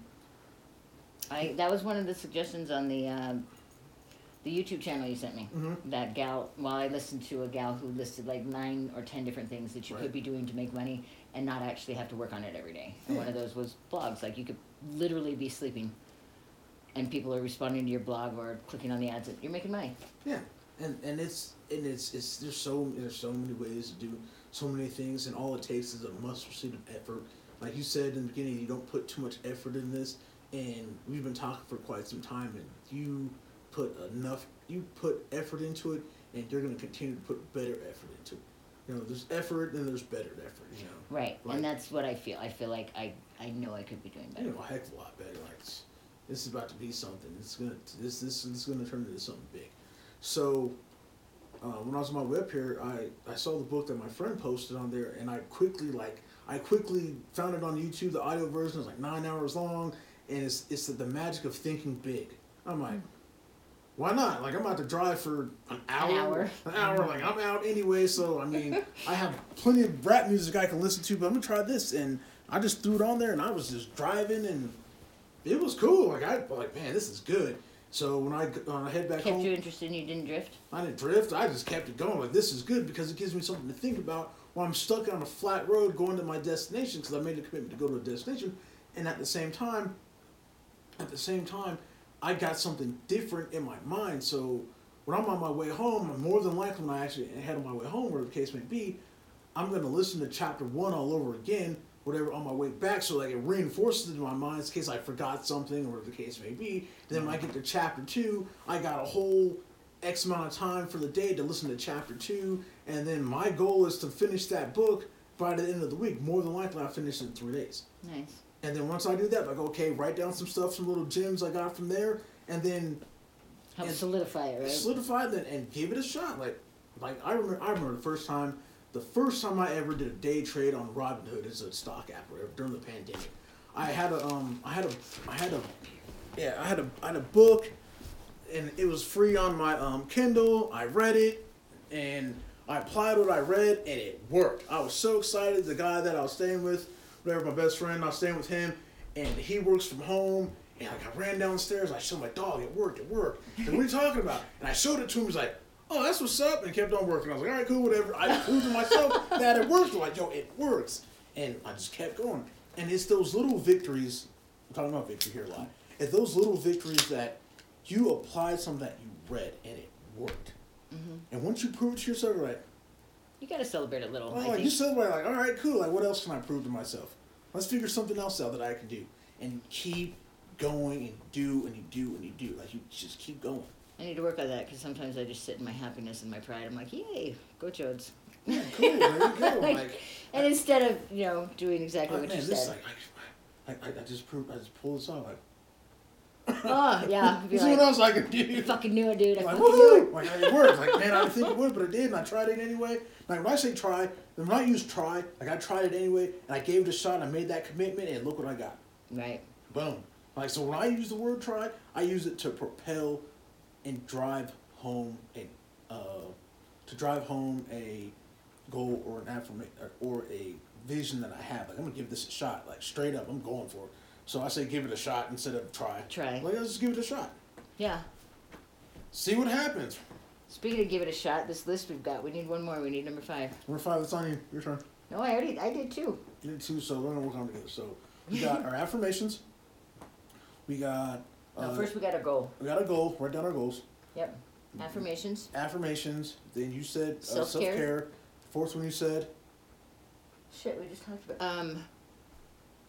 I that was one of the suggestions on the um, the YouTube channel you sent me. Mhm. That gal, well, I listened to a gal who listed like nine or ten different things that you Right. could be doing to make money and not actually have to work on it every day. And one of those was blogs. Like you could literally be sleeping, and people are responding to your blog or clicking on the ads. And you're making money. yeah, and and it's and it's it's there's so there's so many ways to do so many things and all it takes is a mustard of effort. Like you said in the beginning, you don't put too much effort in this, and we've been talking for quite some time, and you put enough, you put effort into it, and you're going to continue to put better effort into it. You know, there's effort and there's better effort. You know, Right. Right. And that's what I feel. I feel like I I know I could be doing better. you know, a heck of a lot better. Like this is about to be something. It's gonna this this, this is gonna turn into something big. So. Uh, when I was on my up here, I, I saw the book that my friend posted on there, and I quickly like I quickly found it on YouTube. The audio version is like nine hours long, and it's it's the, the magic of thinking big. I'm like, why not? Like I'm about to drive for an hour, hour. an hour. Like I'm out anyway, so I mean *laughs* I have plenty of rap music I can listen to, but I'm gonna try this, and I just threw it on there, and I was just driving, and it was cool. Like I like man, this is good. So when I I uh, head back Kept home, you interested and you didn't drift. I didn't drift. I just kept it going. Like this is good because it gives me something to think about while I'm stuck on a flat road going to my destination because I made a commitment to go to a destination, and at the same time, at the same time, I got something different in my mind. So when I'm on my way home, more than likely when I actually head on my way home, whatever the case may be, I'm gonna listen to chapter one all over again, whatever on my way back, so like it reinforces it in my mind in case I forgot something, or whatever the case may be. Then when I get to chapter two, I got a whole X amount of time for the day to listen to chapter two, and then my goal is to finish that book by the end of the week. More than likely, I'll finish it in three days. Nice. And then once I do that, I like okay, write down some stuff, some little gems I got from there, and then Help And solidify it, right? solidify that and give it a shot. Like, like I remember, I remember the first time, the first time I ever did a day trade on Robinhood as a stock app, whatever, during the pandemic. I had a, um, I had a, I had a, yeah, I had a, I had a book, and it was free on my um Kindle. I read it, and I applied what I read, and it worked. I was so excited. The guy that I was staying with, whatever, my best friend, I was staying with him, and he works from home. And like I ran downstairs, I showed my dog, it worked, it worked. And what are you talking about? And I showed it to him. He's like, "Oh, that's what's up," and kept on working. I was like, "All right, cool, whatever." I proved to myself that it works. I'm like, yo, it works, and I just kept going. And it's those little victories. I'm talking about victory here a lot. It's those little victories that you applied something that you read and it worked. Mm-hmm. And once you prove it to yourself, you're like, You gotta celebrate a little. Oh, I like you celebrate, like, all right, cool. Like, what else can I prove to myself? Let's figure something else out that I can do, and keep going and do and you do and you do. Like you just keep going. I need to work on that because sometimes I just sit in my happiness and my pride. I'm like, yay, go Jodes. Yeah, cool. There you go. *laughs* Like, Like, and instead of you know doing exactly oh, what man, you this said, like, I, I, I just proved, I just pulled this off. Like, oh yeah, *laughs* be is what else I can *laughs* do. fucking knew it, dude. I Like, fucking knew woohoo! it. Like, it worked. Like, man, I didn't think it would, but it did, and I tried it anyway. Like, when I say try, then when I use try, like, I tried it anyway, and I gave it a shot, and I made that commitment, and look what I got. Right. Boom. Like so, when I use the word try, I use it to propel and drive home a, uh, to drive home a goal or an affirmation or a vision that I have. Like I'm gonna give this a shot. Like straight up, I'm going for it. So I say give it a shot instead of try. Try. Like let's just give it a shot. Yeah. See what happens. Speaking of give it a shot, this list we've got, we need one more. We need number five. Number five, it's on you. Your turn. No, I already, I did too. You did two, so we're gonna work on it together. So we got our affirmations. We got. *laughs* No, uh, first we got a goal. we got a goal. Write down our goals. Yep. Affirmations. affirmations. Then you said uh, self Self-care. care. Fourth one you said Shit, we just talked about. Um,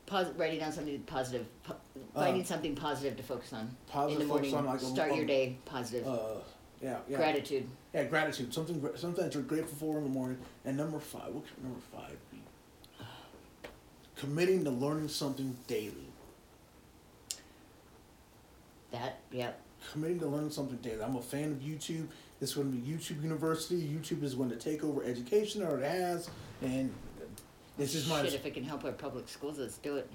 pos- writing down something positive. Po- Uh, finding something positive to focus on positive. in the morning. on, like, Start your um, day positive. Uh, yeah, yeah. Gratitude. Yeah, gratitude. Something, something that you're grateful for in the morning. And number five. What could number five be? Committing to learning something daily. That. Yep. Committing to learning something daily. I'm a fan of YouTube. It's going to be YouTube University. YouTube is going to take over education, or it has, and it's just my. Shit, if it can help our public schools, let's do it.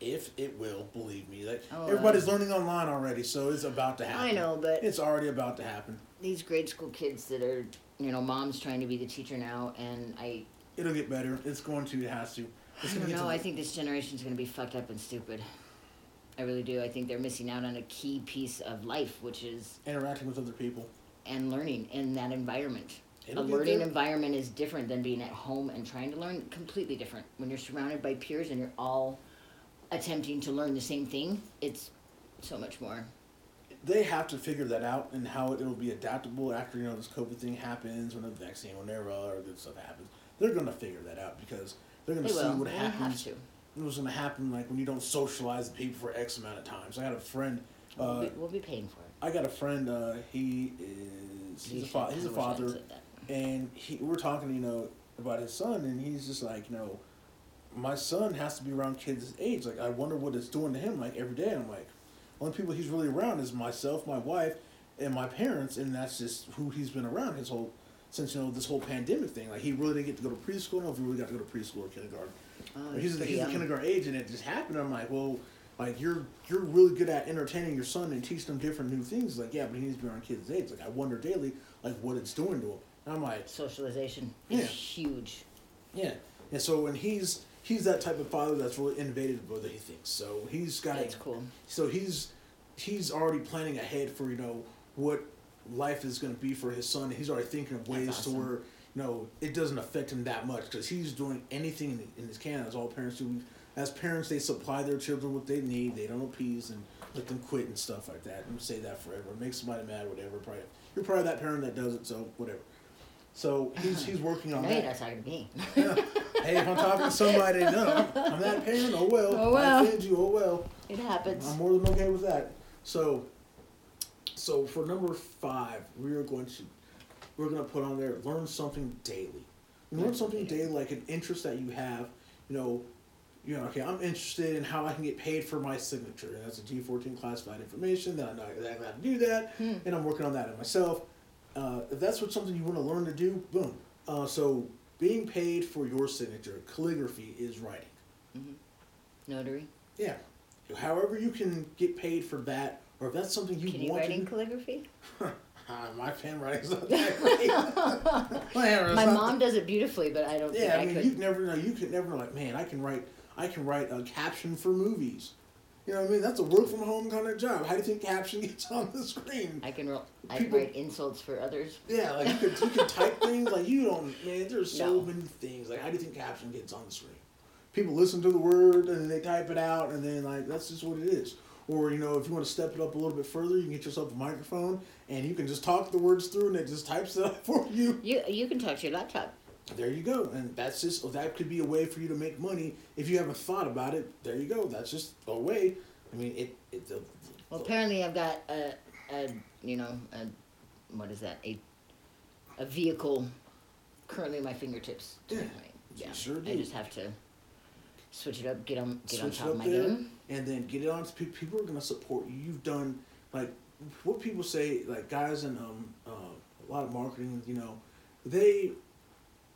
If it will, believe me, like Oh, everybody's uh, learning online already, so it's about to happen. I know, but It's already about to happen. these grade school kids that are, you know, mom's trying to be the teacher now, and I, It'll get better. It's going to. It has to. It's I don't know. to I think this generation's gonna be fucked up and stupid. I really do. I think they're missing out on a key piece of life, which is interacting with other people. and learning in that environment. It'll a learning environment is different than being at home and trying to learn. Completely different. When you're surrounded by peers and you're all attempting to learn the same thing, it's so much more. They have to figure that out and how it, it'll be adaptable after you know this COVID thing happens, when the vaccine, whenever other good stuff happens. They're gonna figure that out because they're gonna They see will. what They have happens. to. What's gonna happen like when you don't socialize with people for X amount of times. So I had a friend. we'll, Uh, be, we'll be paying for it. I got a friend. Uh, he is he's You a fa- he's a wish I had father. And he, we're talking, you know, about his son, and he's just like, you know, my son has to be around kids his age. Like, I wonder what it's doing to him, like, every day. I'm like, only people he's really around is myself, my wife, and my parents, and that's just who he's been around his whole, since, you know, this whole pandemic thing. Like, he really didn't get to go to preschool. I if he really got to go to preschool or kindergarten. Oh, he's, he's young. kindergarten age, and it just happened. I'm like, well, like you're you're really good at entertaining your son and teaching him different new things. Like, yeah, but he needs to be around kids' age. Like, I wonder daily, like, what it's doing to him. And I'm like, Socialization is Yeah. huge. yeah. And so when he's he's that type of father that's really innovative, whether he thinks. So he's got That's cool. So he's he's already planning ahead for you know what life is going to be for his son. He's already thinking of ways That's to where you know it doesn't affect him that much because he's doing anything in, in his can as all parents do. as parents, they supply their children what they need. They don't appease and let them quit and stuff like that. And say that forever. Make somebody mad, whatever. Probably you're probably that parent that does it, so whatever. So he's he's working on no, that. you're not talking to me. hey, if I'm talking to somebody, no, I'm that parent. Oh well. Oh, well. I offend you. Oh well. it happens. I'm more than okay with that. So, so for number five, we are going to we're going to put on there learn something daily. Learn something daily, like an interest that you have. You know, you know. Okay, I'm interested in how I can get paid for my signature, and that's a G14 classified information. That I know exactly how to do that, hmm. and I'm working on that in myself. Uh, if that's what something you want to learn to do, boom. Uh, so being paid for your signature, calligraphy is writing. Notary. Yeah. However you can get paid for that, or if that's something you Can you want write to in calligraphy? *laughs* Ah, my handwriting's not *laughs* that great. *laughs* my My mom does it beautifully, but I don't Yeah, I mean, I mean, you never know. You could never. Like, man, I can write. I can write a caption for movies. You know what I mean? That's a work from home kind of job. How do you think caption gets on the screen? I can, I People- write insults for others. Yeah, like you could you could type things like you don't man. There's so No. many things. Like how do you think caption gets on the screen? People listen to the word and then they type it out and then like that's just what it is. Or you know if you want to step it up a little bit further, you can get yourself a microphone and you can just talk the words through and it just types it up *laughs* for you. You you can talk to your laptop. There you go, and that's just that could be a way for you to make money if you haven't thought about it. There you go. That's just a way. I mean it. it the, Well, apparently I've got a, a you know, a, what is that? A, a vehicle currently at my fingertips. Yeah, yeah. sure I just have to switch it up, get on, get on top of my there, game. and then get it on. to pe- People are gonna support you. You've done like what people say. Like guys in um uh, a lot of marketing, you know, they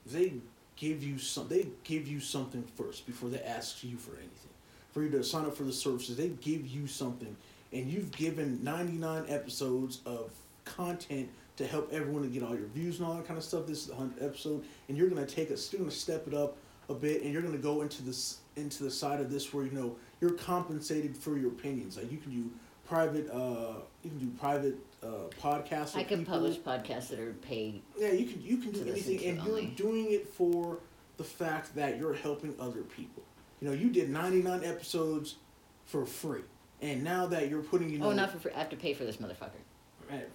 they give you some. They give you something first before they ask you for anything. For you to sign up for the services, they give you something, and you've given ninety nine episodes of content to help everyone to get all your views and all that kind of stuff. This is the hundredth episode, and you're gonna take a You're gonna step it up a bit, and you're gonna go into this into the side of this where you know you're compensated for your opinions. Like you can do private, uh, you can do private uh, podcasts. I can people. publish podcasts that are paid. Yeah, you can you can do anything, and you're only. doing it for the fact that you're helping other people. You know, you did 99 episodes for free, and now that you're putting, you know, Oh, not for free. I have to pay for this motherfucker. Right.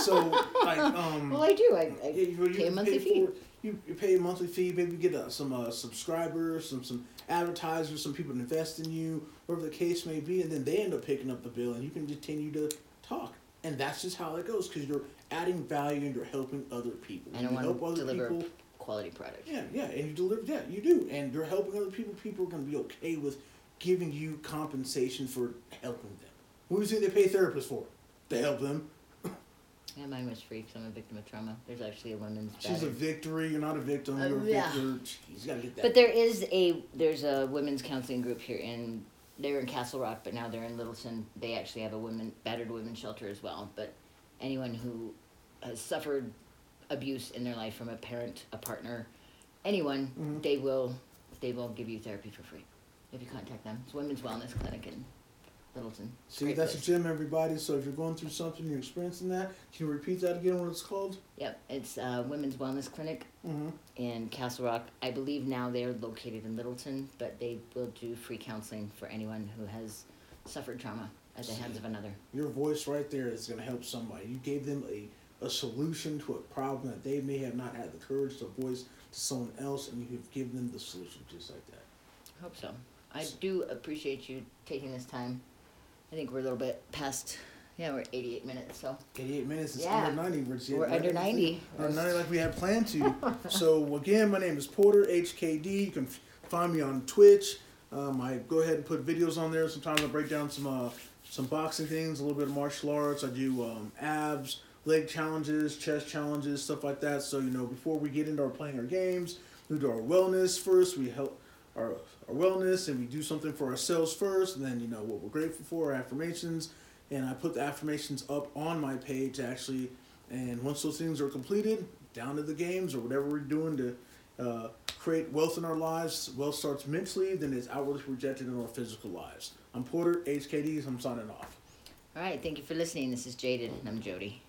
so like *laughs* um. Well, I do. I, I you, you pay a monthly fee. For, you, you pay a monthly fee, maybe get uh, some uh, subscribers, some some advertisers, some people to invest in you, whatever the case may be, and then they end up picking up the bill, and you can continue to talk. And that's just how it goes, because you're adding value and you're helping other people. and you help other deliver people. quality product. Yeah, yeah, and you deliver. Yeah, you do, and you're helping other people. People are going to be okay with giving you compensation for helping them. What do you think they pay therapists for? To help them. Yeah, mine was free because I'm a victim of trauma. There's actually a women's. She's a victory. You're not a victim. Uh, You're a yeah. victor. Jeez, you gotta get that. But there is a there's a women's counseling group here in they're in Castle Rock, but now they're in Littleton. They actually have a women battered women shelter as well. But anyone who has suffered abuse in their life from a parent, a partner, anyone, Mhm. they will they will give you therapy for free if you contact them. It's Women's Wellness Clinic in Littleton. See, Great that's place. a gym, everybody. So if you're going through something, you're experiencing that. Can you repeat that again? What it's called? Yep, it's uh, Women's Wellness Clinic Mm-hmm. in Castle Rock. I believe now they're located in Littleton, but they will do free counseling for anyone who has suffered trauma at the hands of another. Your voice right there is going to help somebody. You gave them a, a solution to a problem that they may have not had the courage to voice to someone else, and you have given them the solution just like that. I hope so. I do appreciate you taking this time. I think we're a little bit past. Yeah, we're 88 minutes, so 88 minutes. It's Yeah. under 90. We're, We're under 90. Under 90 like we had planned to. *laughs* so, again, my name is Porter, HKD. You can f- find me on Twitch. Um, I go ahead and put videos on there. Sometimes I break down some uh, some boxing things, a little bit of martial arts. I do um, abs, leg challenges, chest challenges, stuff like that. So, you know, before we get into our playing our games, we do our wellness first. We help our, our wellness and we do something for ourselves first. And then, you know, what we're grateful for, affirmations. And I put the affirmations up on my page actually. And once those things are completed, down to the games or whatever we're doing to uh, create wealth in our lives. Wealth starts mentally, then it's outwardly projected in our physical lives. I'm Porter, HKDs. I'm signing off. all right. Thank you for listening. This is Jaded, and I'm Jody.